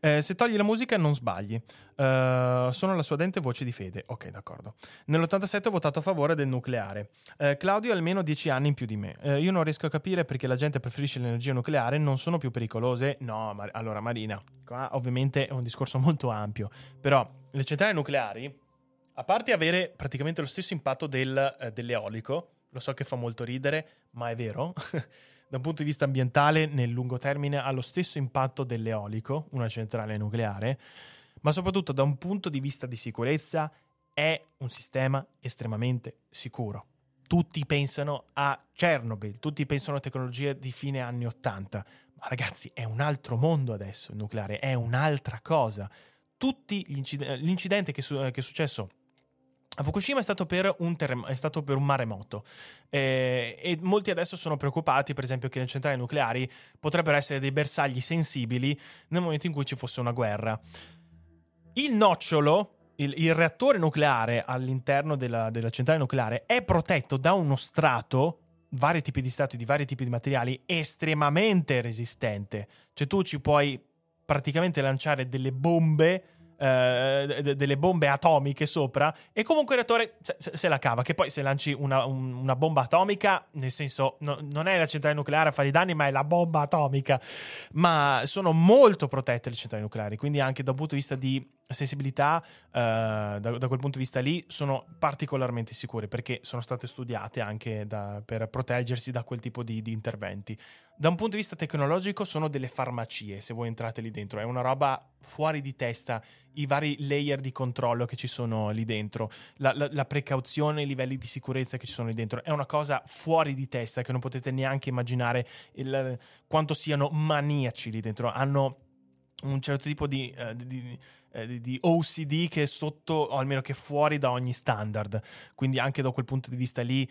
Eh, se togli la musica non sbagli. Eh, sono la sua dente voce di fede. Ok, d'accordo. Nell'87 ho votato a favore del nucleare. Eh, Claudio ha almeno 10 anni in più di me. Eh, io non riesco a capire perché la gente preferisce l'energia nucleare, non sono più pericolose. No, ma- allora Marina, qua ovviamente è un discorso molto ampio, però le centrali nucleari, a parte avere praticamente lo stesso impatto del, eh, dell'eolico, lo so che fa molto ridere, ma è vero. da un punto di vista ambientale, nel lungo termine, ha lo stesso impatto dell'eolico, una centrale nucleare, ma soprattutto da un punto di vista di sicurezza è un sistema estremamente sicuro. Tutti pensano a Chernobyl, tutti pensano a tecnologie di fine anni 80, ma ragazzi è un altro mondo adesso il nucleare, è un'altra cosa. Tutti gli incid- l'incidente che, su- che è successo a Fukushima è stato per un, terrem- è stato per un maremoto eh, e molti adesso sono preoccupati, per esempio, che le centrali nucleari potrebbero essere dei bersagli sensibili nel momento in cui ci fosse una guerra. Il nocciolo, il, il reattore nucleare all'interno della, della centrale nucleare è protetto da uno strato vari tipi di strati di vari tipi di materiali estremamente resistente. Cioè tu ci puoi praticamente lanciare delle bombe eh, delle bombe atomiche sopra e comunque il reattore se, se la cava che poi se lanci una, un- una bomba atomica nel senso no- non è la centrale nucleare a fare i danni ma è la bomba atomica. Ma sono molto protette le centrali nucleari quindi anche da un punto di vista di sensibilità eh, da, da quel punto di vista lì sono particolarmente sicure perché sono state studiate anche da- per proteggersi da quel tipo di, di interventi da un punto di vista tecnologico sono delle farmacie, se voi entrate lì dentro, è una roba fuori di testa, i vari layer di controllo che ci sono lì dentro, la, la, la precauzione, i livelli di sicurezza che ci sono lì dentro, è una cosa fuori di testa che non potete neanche immaginare il, quanto siano maniaci lì dentro, hanno un certo tipo di, eh, di, eh, di, OCD che è sotto, o almeno che è fuori da ogni standard, quindi anche da quel punto di vista lì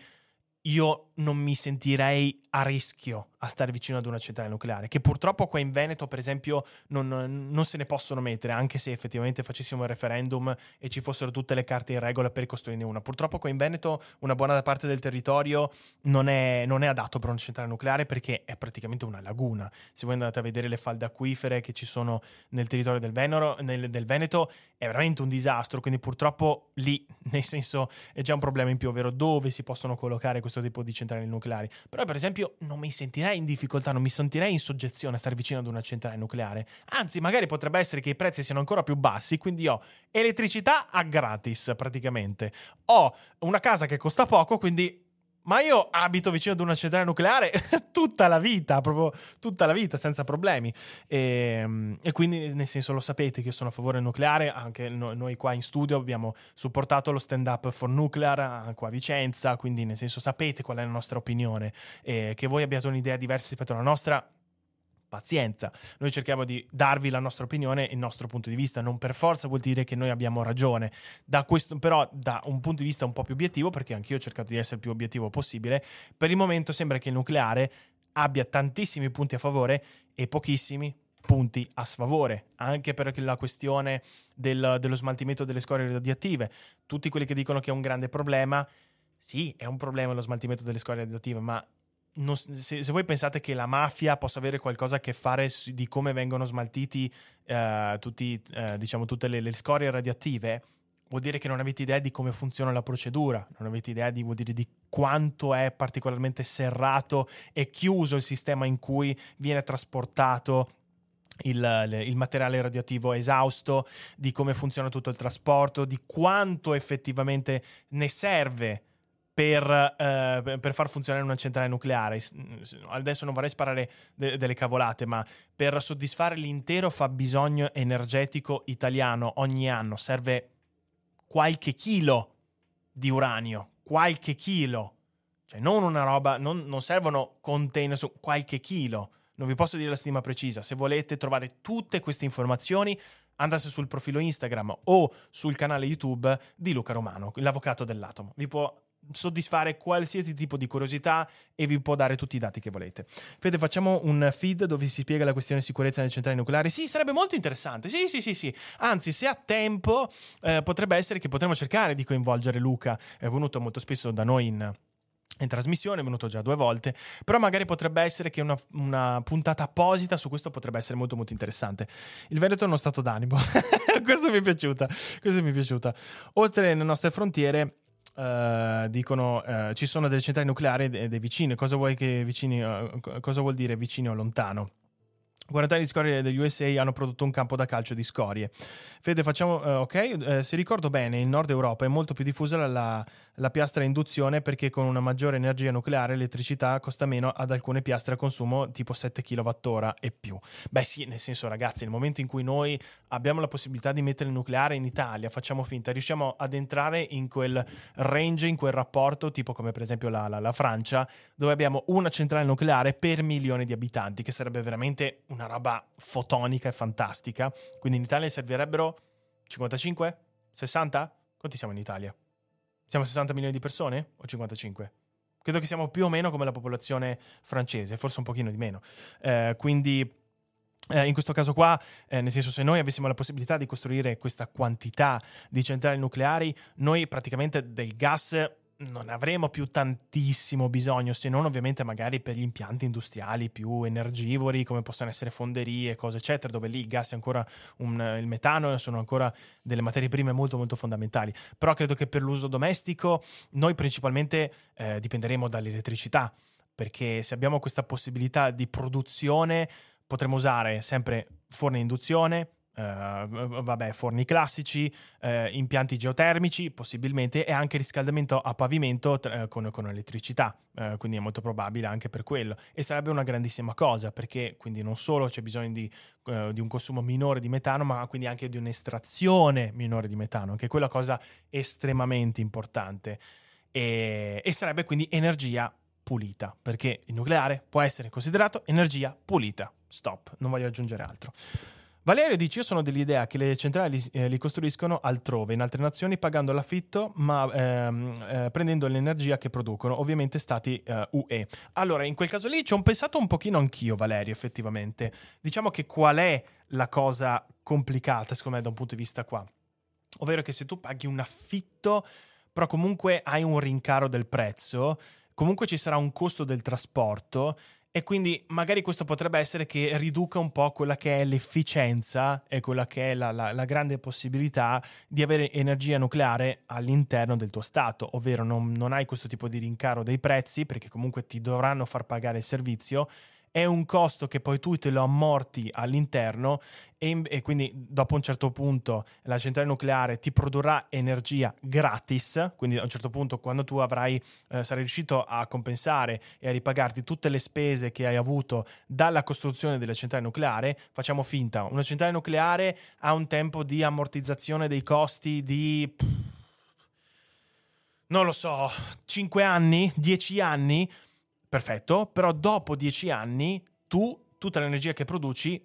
io non mi sentirei a rischio a stare vicino ad una centrale nucleare, che purtroppo qua in Veneto, per esempio, non, non, se ne possono mettere, anche se effettivamente facessimo il referendum e ci fossero tutte le carte in regola per costruirne una. Purtroppo qua in Veneto una buona parte del territorio non è, non è adatto per una centrale nucleare perché è praticamente una laguna. Se voi andate a vedere le falde acquifere che ci sono nel territorio del, Venero, nel, del Veneto, è veramente un disastro, quindi purtroppo lì, nel senso, è già un problema in più, ovvero dove si possono collocare questo tipo di centrali nucleari. Però, per esempio, non mi sentirei in difficoltà, non mi sentirei in soggezione a stare vicino ad una centrale nucleare. Anzi, magari potrebbe essere che i prezzi siano ancora più bassi, quindi ho elettricità a gratis praticamente. Ho una casa che costa poco, quindi ma io abito vicino ad una centrale nucleare tutta la vita, proprio tutta la vita, senza problemi. E, e, quindi, nel senso, lo sapete che io sono a favore del nucleare. Anche noi, qua in studio abbiamo supportato lo stand up for nuclear qua a Vicenza. Quindi, nel senso, sapete qual è la nostra opinione. E che voi abbiate un'idea diversa rispetto alla nostra, pazienza. Noi cerchiamo di darvi la nostra opinione il nostro punto di vista. Non per forza vuol dire che noi abbiamo ragione. Da questo, però, da un punto di vista un po' più obiettivo, perché anch'io ho cercato di essere il più obiettivo possibile, per il momento sembra che il nucleare abbia tantissimi punti a favore e pochissimi punti a sfavore, anche per la questione del, dello smaltimento delle scorie radioattive. Tutti quelli che dicono che è un grande problema, sì, è un problema lo smaltimento delle scorie radioattive, ma non, se, se, voi pensate che la mafia possa avere qualcosa a che fare di come vengono smaltiti uh, tutti, uh, diciamo, tutte le, le, scorie radioattive, vuol dire che non avete idea di come funziona la procedura, non avete idea di, di quanto è particolarmente serrato e chiuso il sistema in cui viene trasportato il, il, materiale radioattivo esausto, di come funziona tutto il trasporto, di quanto effettivamente ne serve per, eh, per, far funzionare una centrale nucleare. Adesso non vorrei sparare de- delle cavolate, ma per soddisfare l'intero fabbisogno energetico italiano ogni anno serve qualche chilo di uranio, qualche chilo. Cioè non una roba, non, non servono container su qualche chilo. Non vi posso dire la stima precisa. Se volete trovare tutte queste informazioni, andate sul profilo Instagram o sul canale YouTube di Luca Romano, l'avvocato dell'atomo. Vi può soddisfare qualsiasi tipo di curiosità e vi può dare tutti i dati che volete. Fede, facciamo un feed dove si spiega la questione sicurezza nelle centrali nucleari? Sì, sarebbe molto interessante. Sì, sì, sì, sì. Anzi, se ha tempo, eh, potrebbe essere che potremmo cercare di coinvolgere Luca. È venuto molto spesso da noi in in trasmissione, è venuto già due volte, però magari potrebbe essere che una, una, puntata apposita su questo potrebbe essere molto molto interessante. Il Veneto è uno stato d'animo, questo mi è piaciuta, questo mi è piaciuta. Oltre alle nostre frontiere, Uh, dicono uh, ci sono delle centrali nucleari dei, dei vicini. Cosa vuoi che vicini? Uh, cosa vuol dire vicino o lontano? 40 anni di scorie degli USA hanno prodotto un campo da calcio di scorie. Fede, facciamo. Uh, ok, uh, se ricordo bene, in Nord Europa è molto più diffusa la, la, piastra a induzione perché con una maggiore energia nucleare l'elettricità costa meno ad alcune piastre a consumo tipo 7 kWh e più. Beh, sì, nel senso, ragazzi, nel momento in cui noi abbiamo la possibilità di mettere il nucleare in Italia, facciamo finta, riusciamo ad entrare in quel range, in quel rapporto, tipo come per esempio la, la, la Francia, dove abbiamo una centrale nucleare per milione di abitanti, che sarebbe veramente una roba fotonica e fantastica. Quindi in Italia servirebbero 55? 60? Quanti siamo in Italia? Siamo 60 milioni di persone o 55? Credo che siamo più o meno come la popolazione francese, forse un pochino di meno. Eh, quindi eh, in questo caso qua, eh, nel senso se noi avessimo la possibilità di costruire questa quantità di centrali nucleari, noi praticamente del gas non avremo più tantissimo bisogno, se non ovviamente magari per gli impianti industriali più energivori, come possono essere fonderie, cose eccetera, dove lì il gas è ancora un, il metano sono ancora delle materie prime molto molto fondamentali. Però credo che per l'uso domestico noi principalmente eh, dipenderemo dall'elettricità, perché se abbiamo questa possibilità di produzione potremo usare sempre forni a induzione, Uh, vabbè, forni classici, uh, impianti geotermici possibilmente e anche riscaldamento a pavimento tra, uh, con, con, elettricità, quindi è molto probabile anche per quello e sarebbe una grandissima cosa perché quindi non solo c'è bisogno di, di, un consumo minore di metano ma quindi anche di un'estrazione minore di metano, che è quella cosa estremamente importante e, e sarebbe quindi energia pulita perché il nucleare può essere considerato energia pulita. Stop, non voglio aggiungere altro. Valerio dice: Io sono dell'idea che le centrali eh, li costruiscono altrove, in altre nazioni, pagando l'affitto, ma ehm, eh, prendendo l'energia che producono, ovviamente stati eh, UE. Allora, in quel caso lì ci ho pensato un pochino anch'io, Valerio, effettivamente. Diciamo che qual è la cosa complicata, secondo me, da un punto di vista qua? Ovvero che se tu paghi un affitto, però comunque hai un rincaro del prezzo, comunque ci sarà un costo del trasporto e quindi magari questo potrebbe essere che riduca un po' quella che è l'efficienza e quella che è la, la, la grande possibilità di avere energia nucleare all'interno del tuo Stato, ovvero non, non hai questo tipo di rincaro dei prezzi perché comunque ti dovranno far pagare il servizio è un costo che poi tu te lo ammorti all'interno e, e, quindi dopo un certo punto la centrale nucleare ti produrrà energia gratis, quindi a un certo punto quando tu avrai, eh, sarai riuscito a compensare e a ripagarti tutte le spese che hai avuto dalla costruzione della centrale nucleare, facciamo finta, una centrale nucleare ha un tempo di ammortizzazione dei costi di... non lo so, 5 anni, 10 anni, perfetto, però dopo dieci anni tu tutta l'energia che produci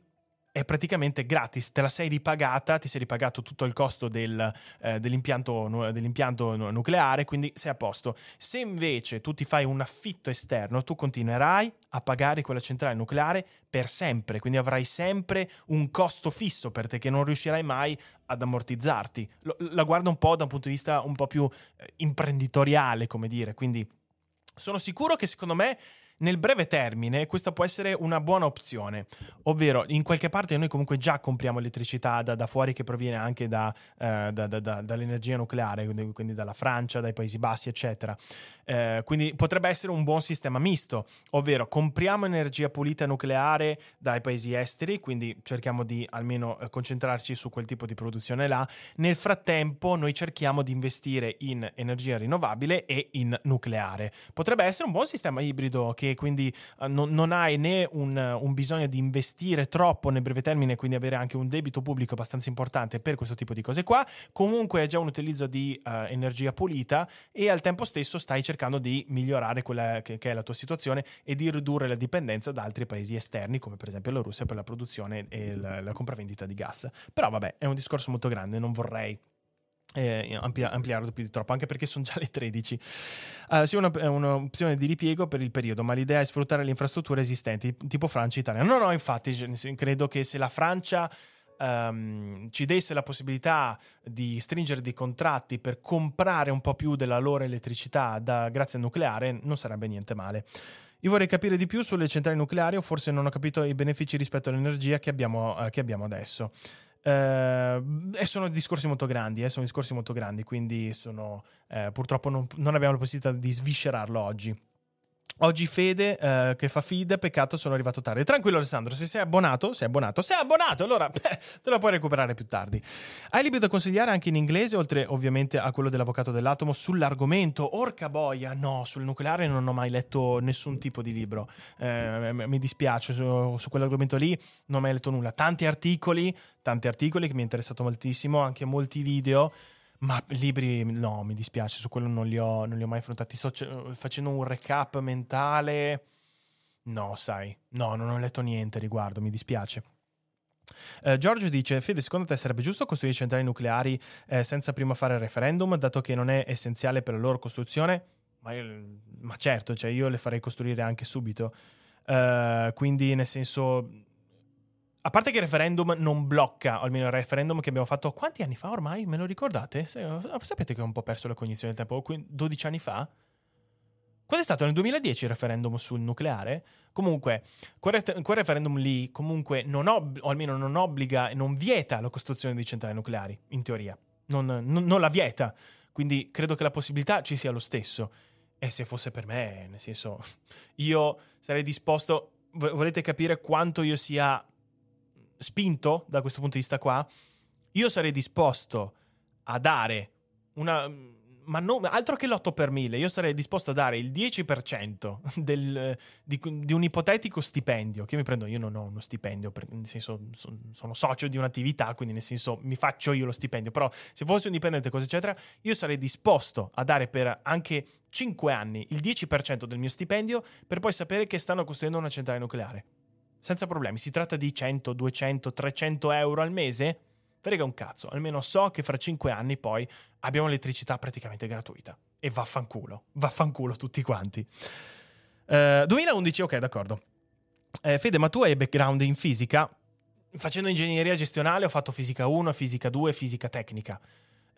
è praticamente gratis, te la sei ripagata, ti sei ripagato tutto il costo del, eh, dell'impianto, dell'impianto, nucleare, quindi sei a posto. Se invece tu ti fai un affitto esterno, tu continuerai a pagare quella centrale nucleare per sempre, quindi avrai sempre un costo fisso per te che non riuscirai mai ad ammortizzarti. Lo, la guardo un po' da un punto di vista un po' più eh, imprenditoriale, come dire, quindi sono sicuro che secondo me nel breve termine questa può essere una buona opzione, ovvero in qualche parte noi comunque già compriamo elettricità da, da fuori che proviene anche da, eh, da, dall'energia nucleare, quindi, quindi, dalla Francia, dai Paesi Bassi, eccetera. Eh, quindi potrebbe essere un buon sistema misto, ovvero compriamo energia pulita nucleare dai paesi esteri, quindi cerchiamo di almeno eh, concentrarci su quel tipo di produzione là. Nel frattempo noi cerchiamo di investire in energia rinnovabile e in nucleare. Potrebbe essere un buon sistema ibrido che quindi uh, non, non, hai né un, un, bisogno di investire troppo nel breve termine, quindi avere anche un debito pubblico abbastanza importante per questo tipo di cose qua. Comunque è già un utilizzo di uh, energia pulita e al tempo stesso stai cercando di migliorare quella che, che, è la tua situazione e di ridurre la dipendenza da altri paesi esterni, come per esempio la Russia per la produzione e la, la compravendita di gas. Però vabbè, è un discorso molto grande, non vorrei eh, amplia, ampliarlo più di troppo, anche perché sono già le 13. Allora, sì, una, un'opzione di ripiego per il periodo, ma l'idea è sfruttare le infrastrutture esistenti, tipo Francia e Italia. No, no, infatti, credo che se la Francia ehm, ci desse la possibilità di stringere dei contratti per comprare un po' più della loro elettricità da, grazie al nucleare, non sarebbe niente male. Io vorrei capire di più sulle centrali nucleari o forse non ho capito i benefici rispetto all'energia che abbiamo, eh, che abbiamo adesso. Eh, e sono discorsi molto grandi, eh, sono discorsi molto grandi, quindi sono, eh, purtroppo non, non abbiamo la possibilità di sviscerarlo oggi. Oggi Fede eh, che fa feed, peccato sono arrivato tardi. Tranquillo Alessandro, se sei abbonato, sei abbonato, sei abbonato, allora beh, te lo puoi recuperare più tardi. Hai libri da consigliare anche in inglese, oltre ovviamente a quello dell'avvocato dell'atomo, sull'argomento? Orca boia, no, sul nucleare non ho mai letto nessun tipo di libro. Eh, mi dispiace, su, su, quell'argomento lì non ho mai letto nulla. Tanti articoli, tanti articoli che mi è interessato moltissimo, anche molti video. Ma libri, no, mi dispiace, su quello non li ho, non li ho mai affrontati. Sto facendo un recap mentale. No, sai, no, non ho letto niente riguardo, mi dispiace. Uh, Giorgio dice: Fede, secondo te sarebbe giusto costruire centrali nucleari eh, senza prima fare il referendum, dato che non è essenziale per la loro costruzione? Ma, io, ma certo, cioè io le farei costruire anche subito. Uh, quindi, nel senso, a parte che il referendum non blocca, o almeno il referendum che abbiamo fatto quanti anni fa ormai? Me lo ricordate? Sapete che ho un po' perso la cognizione del tempo? 12 anni fa? Quando è stato? Nel 2010 il referendum sul nucleare? Comunque, quel, quel referendum lì comunque non ob- o almeno non obbliga e non vieta la costruzione di centrali nucleari, in teoria. Non, non, non la vieta. Quindi credo che la possibilità ci sia lo stesso. E se fosse per me, nel senso, io sarei disposto... Volete capire quanto io sia spinto da questo punto di vista qua, io sarei disposto a dare una... Ma non, altro che l'8 per 1000, io sarei disposto a dare il 10% del, di, di, un ipotetico stipendio che io mi prendo. Io non ho uno stipendio, nel senso son, sono socio di un'attività, quindi nel senso mi faccio io lo stipendio. Però se fossi un dipendente, cosa eccetera, io sarei disposto a dare per anche 5 anni il 10% del mio stipendio per poi sapere che stanno costruendo una centrale nucleare senza problemi. Si tratta di 100, 200, 300 euro al mese? Frega un cazzo, almeno so che fra 5 anni poi abbiamo elettricità praticamente gratuita. E vaffanculo, vaffanculo tutti quanti. Uh, 2011, ok, d'accordo. Eh, Fede, ma tu hai background in fisica? Facendo ingegneria gestionale ho fatto fisica 1, fisica 2, fisica tecnica.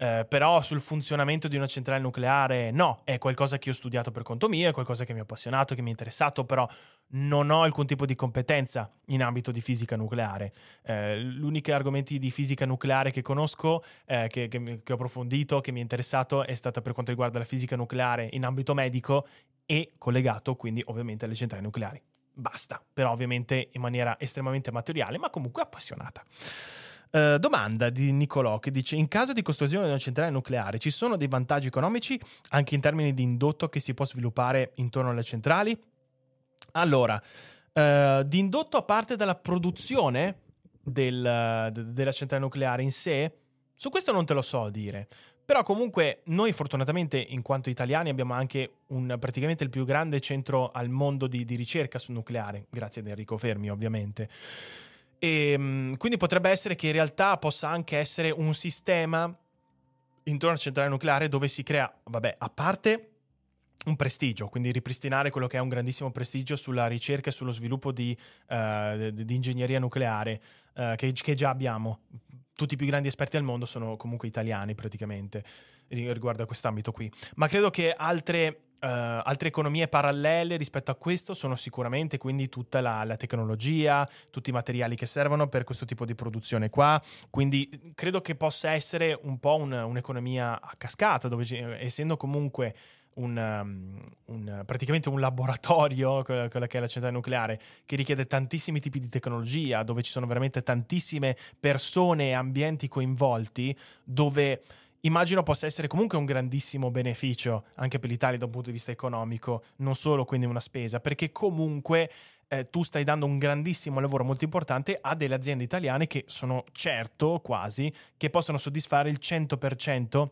Eh, però sul funzionamento di una centrale nucleare no, è qualcosa che ho studiato per conto mio, è qualcosa che mi ha appassionato, che mi è interessato, però non ho alcun tipo di competenza in ambito di fisica nucleare. Eh, l'unico argomenti di fisica nucleare che conosco, eh, che, che, che ho approfondito, che mi è interessato, è stata per quanto riguarda la fisica nucleare in ambito medico e collegato quindi ovviamente alle centrali nucleari. Basta, però ovviamente in maniera estremamente materiale, ma comunque appassionata. Uh, domanda di Nicolò che dice: In caso di costruzione di una centrale nucleare ci sono dei vantaggi economici anche in termini di indotto che si può sviluppare intorno alle centrali? Allora, uh, di indotto a parte dalla produzione del, de, della centrale nucleare in sé, su questo non te lo so dire. Però comunque noi fortunatamente in quanto italiani abbiamo anche un, praticamente il più grande centro al mondo di, di ricerca sul nucleare, grazie ad Enrico Fermi ovviamente. E, ehm, quindi potrebbe essere che in realtà possa anche essere un sistema intorno alla centrale nucleare dove si crea, vabbè, a parte un prestigio, quindi ripristinare quello che è un grandissimo prestigio sulla ricerca e sullo sviluppo di, uh, di ingegneria nucleare uh, che, che, già abbiamo. Tutti i più grandi esperti al mondo sono comunque italiani praticamente riguardo a quest'ambito qui. Ma credo che altre Uh, altre economie parallele rispetto a questo sono sicuramente quindi tutta la, la, tecnologia, tutti i materiali che servono per questo tipo di produzione qua. Quindi credo che possa essere un po' un, un'economia a cascata, dove essendo comunque un, un, praticamente un laboratorio, quella che è la centrale nucleare, che richiede tantissimi tipi di tecnologia, dove ci sono veramente tantissime persone e ambienti coinvolti, dove immagino possa essere comunque un grandissimo beneficio anche per l'Italia da un punto di vista economico, non solo quindi una spesa, perché comunque eh, tu stai dando un grandissimo lavoro molto importante a delle aziende italiane che sono certo quasi che possono soddisfare il 100%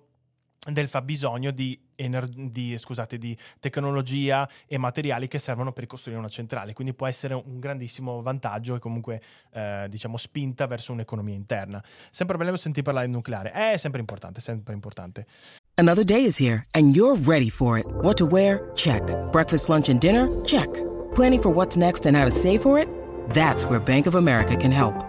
del fabbisogno di, ener- di, scusate, di tecnologia e materiali che servono per costruire una centrale. Quindi può essere un grandissimo vantaggio e comunque eh, diciamo spinta verso un'economia interna. Sempre bello sentire parlare di nucleare. È sempre importante, sempre importante. Another day is here and you're ready for it. What to wear? Check. Breakfast, lunch and dinner? Check. Planning for what's next and how to save for it? That's where Bank of America can help.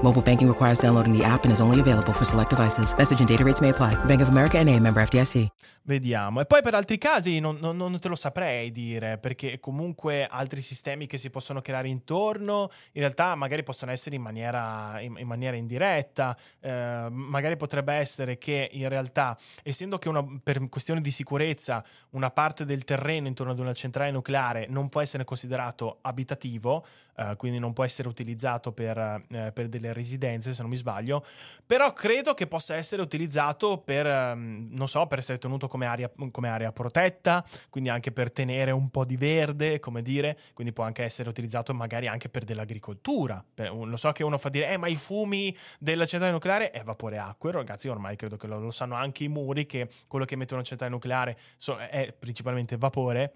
Mobile banking requires downloading the app and is only available for select devices. Message and data rates may apply. Bank of America and a member FDIC. Vediamo. E poi per altri casi non, non- non te lo saprei dire, perché comunque altri sistemi che si possono creare intorno, in realtà magari possono essere in maniera, in, in maniera indiretta, eh, magari potrebbe essere che in realtà, essendo che una, per questioni di sicurezza una parte del terreno intorno ad una centrale nucleare non può essere considerato abitativo, eh, quindi non può essere utilizzato per, eh, per delle residenze, se non mi sbaglio, però credo che possa essere utilizzato per, ehm, non so, per essere tenuto come area, come area protetta, quindi anche per tenere un po' di verde, come dire, quindi può anche essere utilizzato magari anche per dell'agricoltura. Per- lo so che uno fa dire, eh, ma i fumi della centrale nucleare è vapore acqueo, ragazzi, ormai credo che lo, lo sanno anche i muri, che quello che mette una centrale nucleare so- è principalmente vapore.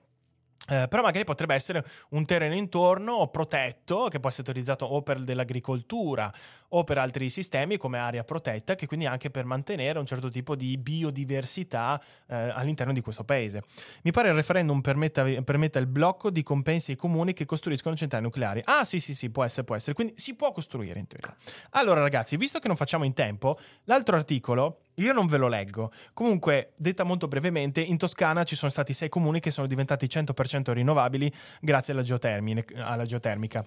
Eh, però magari potrebbe essere un terreno intorno protetto che può essere utilizzato o per dell'agricoltura o per altri sistemi come area protetta, che quindi anche per mantenere un certo tipo di biodiversità eh, all'interno di questo paese. Mi pare il referendum permetta, permetta il blocco di compensi ai comuni che costruiscono centrali nucleari. Ah, sì, sì, sì, può essere, può essere. Quindi si può costruire in teoria. Allora, ragazzi, visto che non facciamo in tempo, l'altro articolo io non ve lo leggo. Comunque, detta molto brevemente, in Toscana ci sono stati sei comuni che sono diventati 100% rinnovabili grazie alla, geotermica.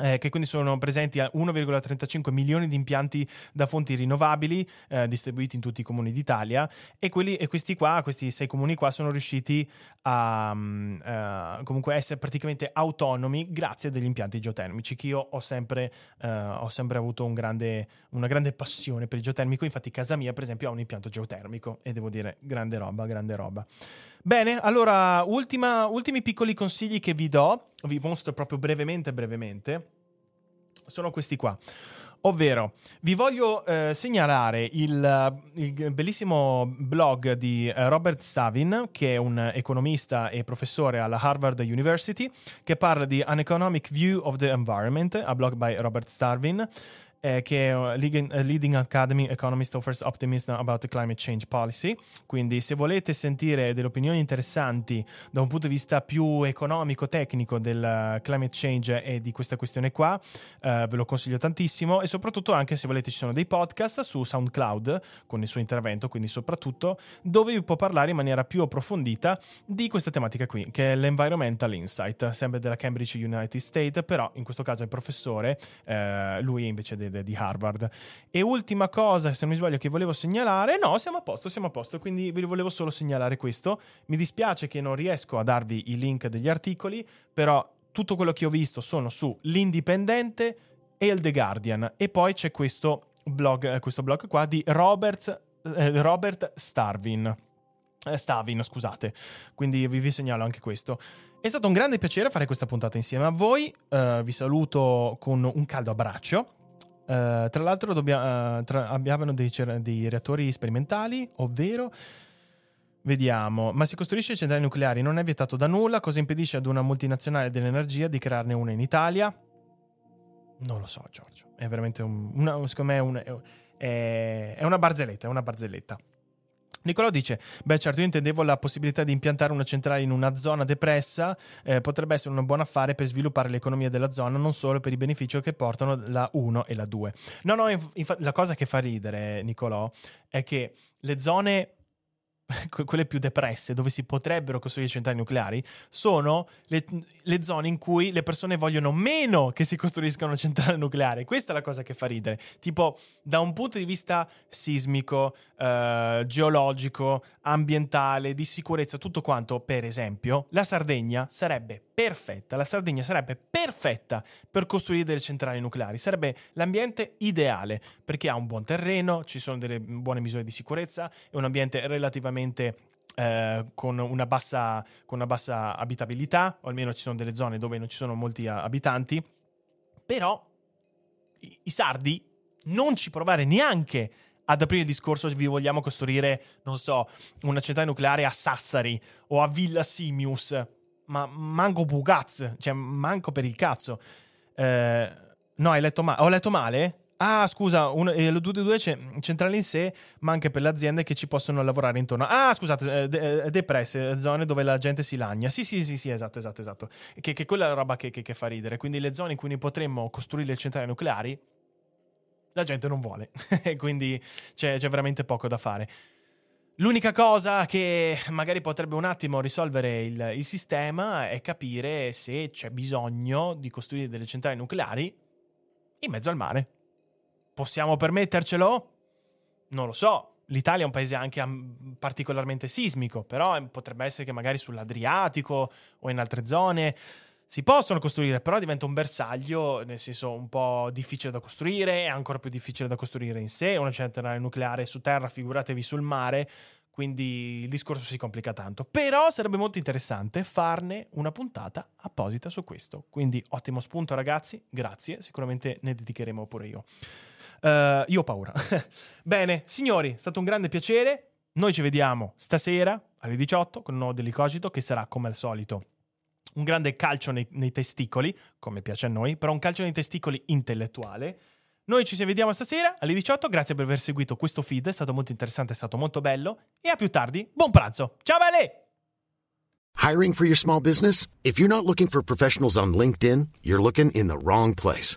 Eh, che quindi sono presenti a 1,35 milioni di impianti da fonti rinnovabili eh, distribuiti in tutti i comuni d'Italia. E, quelli, e questi qua, questi sei comuni qua sono riusciti a eh, comunque essere praticamente autonomi grazie a degli impianti geotermici che io ho sempre, eh, ho sempre avuto un grande, una grande passione per il geotermico. Infatti casa mia per esempio ha un impianto geotermico e devo dire grande roba, grande roba Bene, allora, ultima- ultimi piccoli consigli che vi do, vi mostro proprio brevemente, brevemente, sono questi qua. Ovvero, vi voglio eh, segnalare il, il bellissimo blog di eh, Robert Stavin, che è un economista e professore alla Harvard University, che parla di An Economic View of the Environment, a blog by Robert Stavin, eh, che è un leading, eh, Academy Economist Offers Optimism about the Climate Change Policy. Quindi, se volete sentire delle opinioni interessanti da un punto di vista più economico, tecnico del uh, climate change e di questa questione qua, eh, ve lo consiglio tantissimo. E soprattutto, anche se volete, ci sono dei podcast su SoundCloud con il suo intervento, quindi soprattutto dove vi può parlare in maniera più approfondita di questa tematica qui, che è l'Environmental Insight, sempre della Cambridge United States, però in questo caso è professore, eh, lui invece de- de- di Harvard. E ultima cosa, se non mi sbaglio, che volevo segnalare, no, siamo a posto, siamo a posto, quindi vi volevo solo segnalare questo. Mi dispiace che non riesco a darvi i link degli articoli, però tutto quello che ho visto sono su l'Indipendente e il The Guardian. E poi c'è questo blog, eh, questo blog qua di Robert, eh, Robert Starvin. Eh, Stavin, scusate. Quindi vi, vi segnalo anche questo. È stato un grande piacere fare questa puntata insieme a voi. Eh, vi saluto con un caldo abbraccio. Eh, tra l'altro dobbia- eh, tra- abbiamo dei, dei reattori sperimentali, ovvero Vediamo, ma si costruisce centrali nucleari, non è vietato da nulla, cosa impedisce ad una multinazionale dell'energia di crearne una in Italia? Non lo so, Giorgio. È veramente un, una, secondo me è, un- è- è una barzelletta, è una barzelletta. Nicolò dice: Beh, certo, io intendevo la possibilità di impiantare una centrale in una zona depressa. eh, potrebbe essere un buon affare per sviluppare l'economia della zona, non solo per i benefici che portano la 1 e la 2. No, no, inf- infa- la cosa che fa ridere, Nicolò, è che le zone quelle più depresse, dove si potrebbero costruire centrali nucleari, sono le, le zone in cui le persone vogliono meno che si costruisca una centrale nucleare. Questa è la cosa che fa ridere. Tipo, da un punto di vista sismico, eh, geologico, ambientale, di sicurezza, tutto quanto, per esempio, la Sardegna sarebbe perfetta. La Sardegna sarebbe perfetta per costruire delle centrali nucleari. Sarebbe l'ambiente ideale perché ha un buon terreno, ci sono delle buone misure di sicurezza, è un ambiente relativamente eh, con, una bassa, con una bassa abitabilità, o almeno ci sono delle zone dove non ci sono molti a- abitanti. Però i, i sardi non ci provare neanche ad aprire il discorso se vi vogliamo costruire, non so, una centrale nucleare a Sassari o a Villa Simius, ma manco Bugaz, cioè manco per il cazzo. Eh, no, hai letto male. Ho letto male? Ah, scusa, un, eh, lo 2 c'è centrale in sé, ma anche per le aziende che ci possono lavorare intorno. Ah, scusate, eh, de, eh, depresse, zone dove la gente si lagna. Sì, sì, sì, sì, esatto, esatto, esatto. Che, che quella è la roba che, che, che fa ridere. Quindi le zone in cui noi potremmo costruire le centrali nucleari, la gente non vuole. Quindi c'è, c'è veramente poco da fare. L'unica cosa che magari potrebbe un attimo risolvere il, il, sistema è capire se c'è bisogno di costruire delle centrali nucleari in mezzo al mare. Possiamo permettercelo? Non lo so. L'Italia è un paese anche particolarmente sismico, però potrebbe essere che magari sull'Adriatico o in altre zone si possono costruire, però diventa un bersaglio, nel senso un po' difficile da costruire, è ancora più difficile da costruire in sé, una centrale nucleare su terra, figuratevi sul mare, quindi il discorso si complica tanto. Però sarebbe molto interessante farne una puntata apposita su questo. Quindi ottimo spunto ragazzi, grazie, sicuramente ne dedicheremo pure io. Uh, io ho paura. Bene, signori, è stato un grande piacere. Noi ci vediamo stasera alle 18 con un nuovo Delicogito che sarà come al solito un grande calcio nei, nei, testicoli, come piace a noi, però un calcio nei testicoli intellettuale. Noi ci vediamo stasera alle 18, grazie per aver seguito questo feed, è stato molto interessante, è stato molto bello e a più tardi, buon pranzo. Ciao belli! Hiring for your small business? If you're not looking for professionals on LinkedIn, you're looking in the wrong place.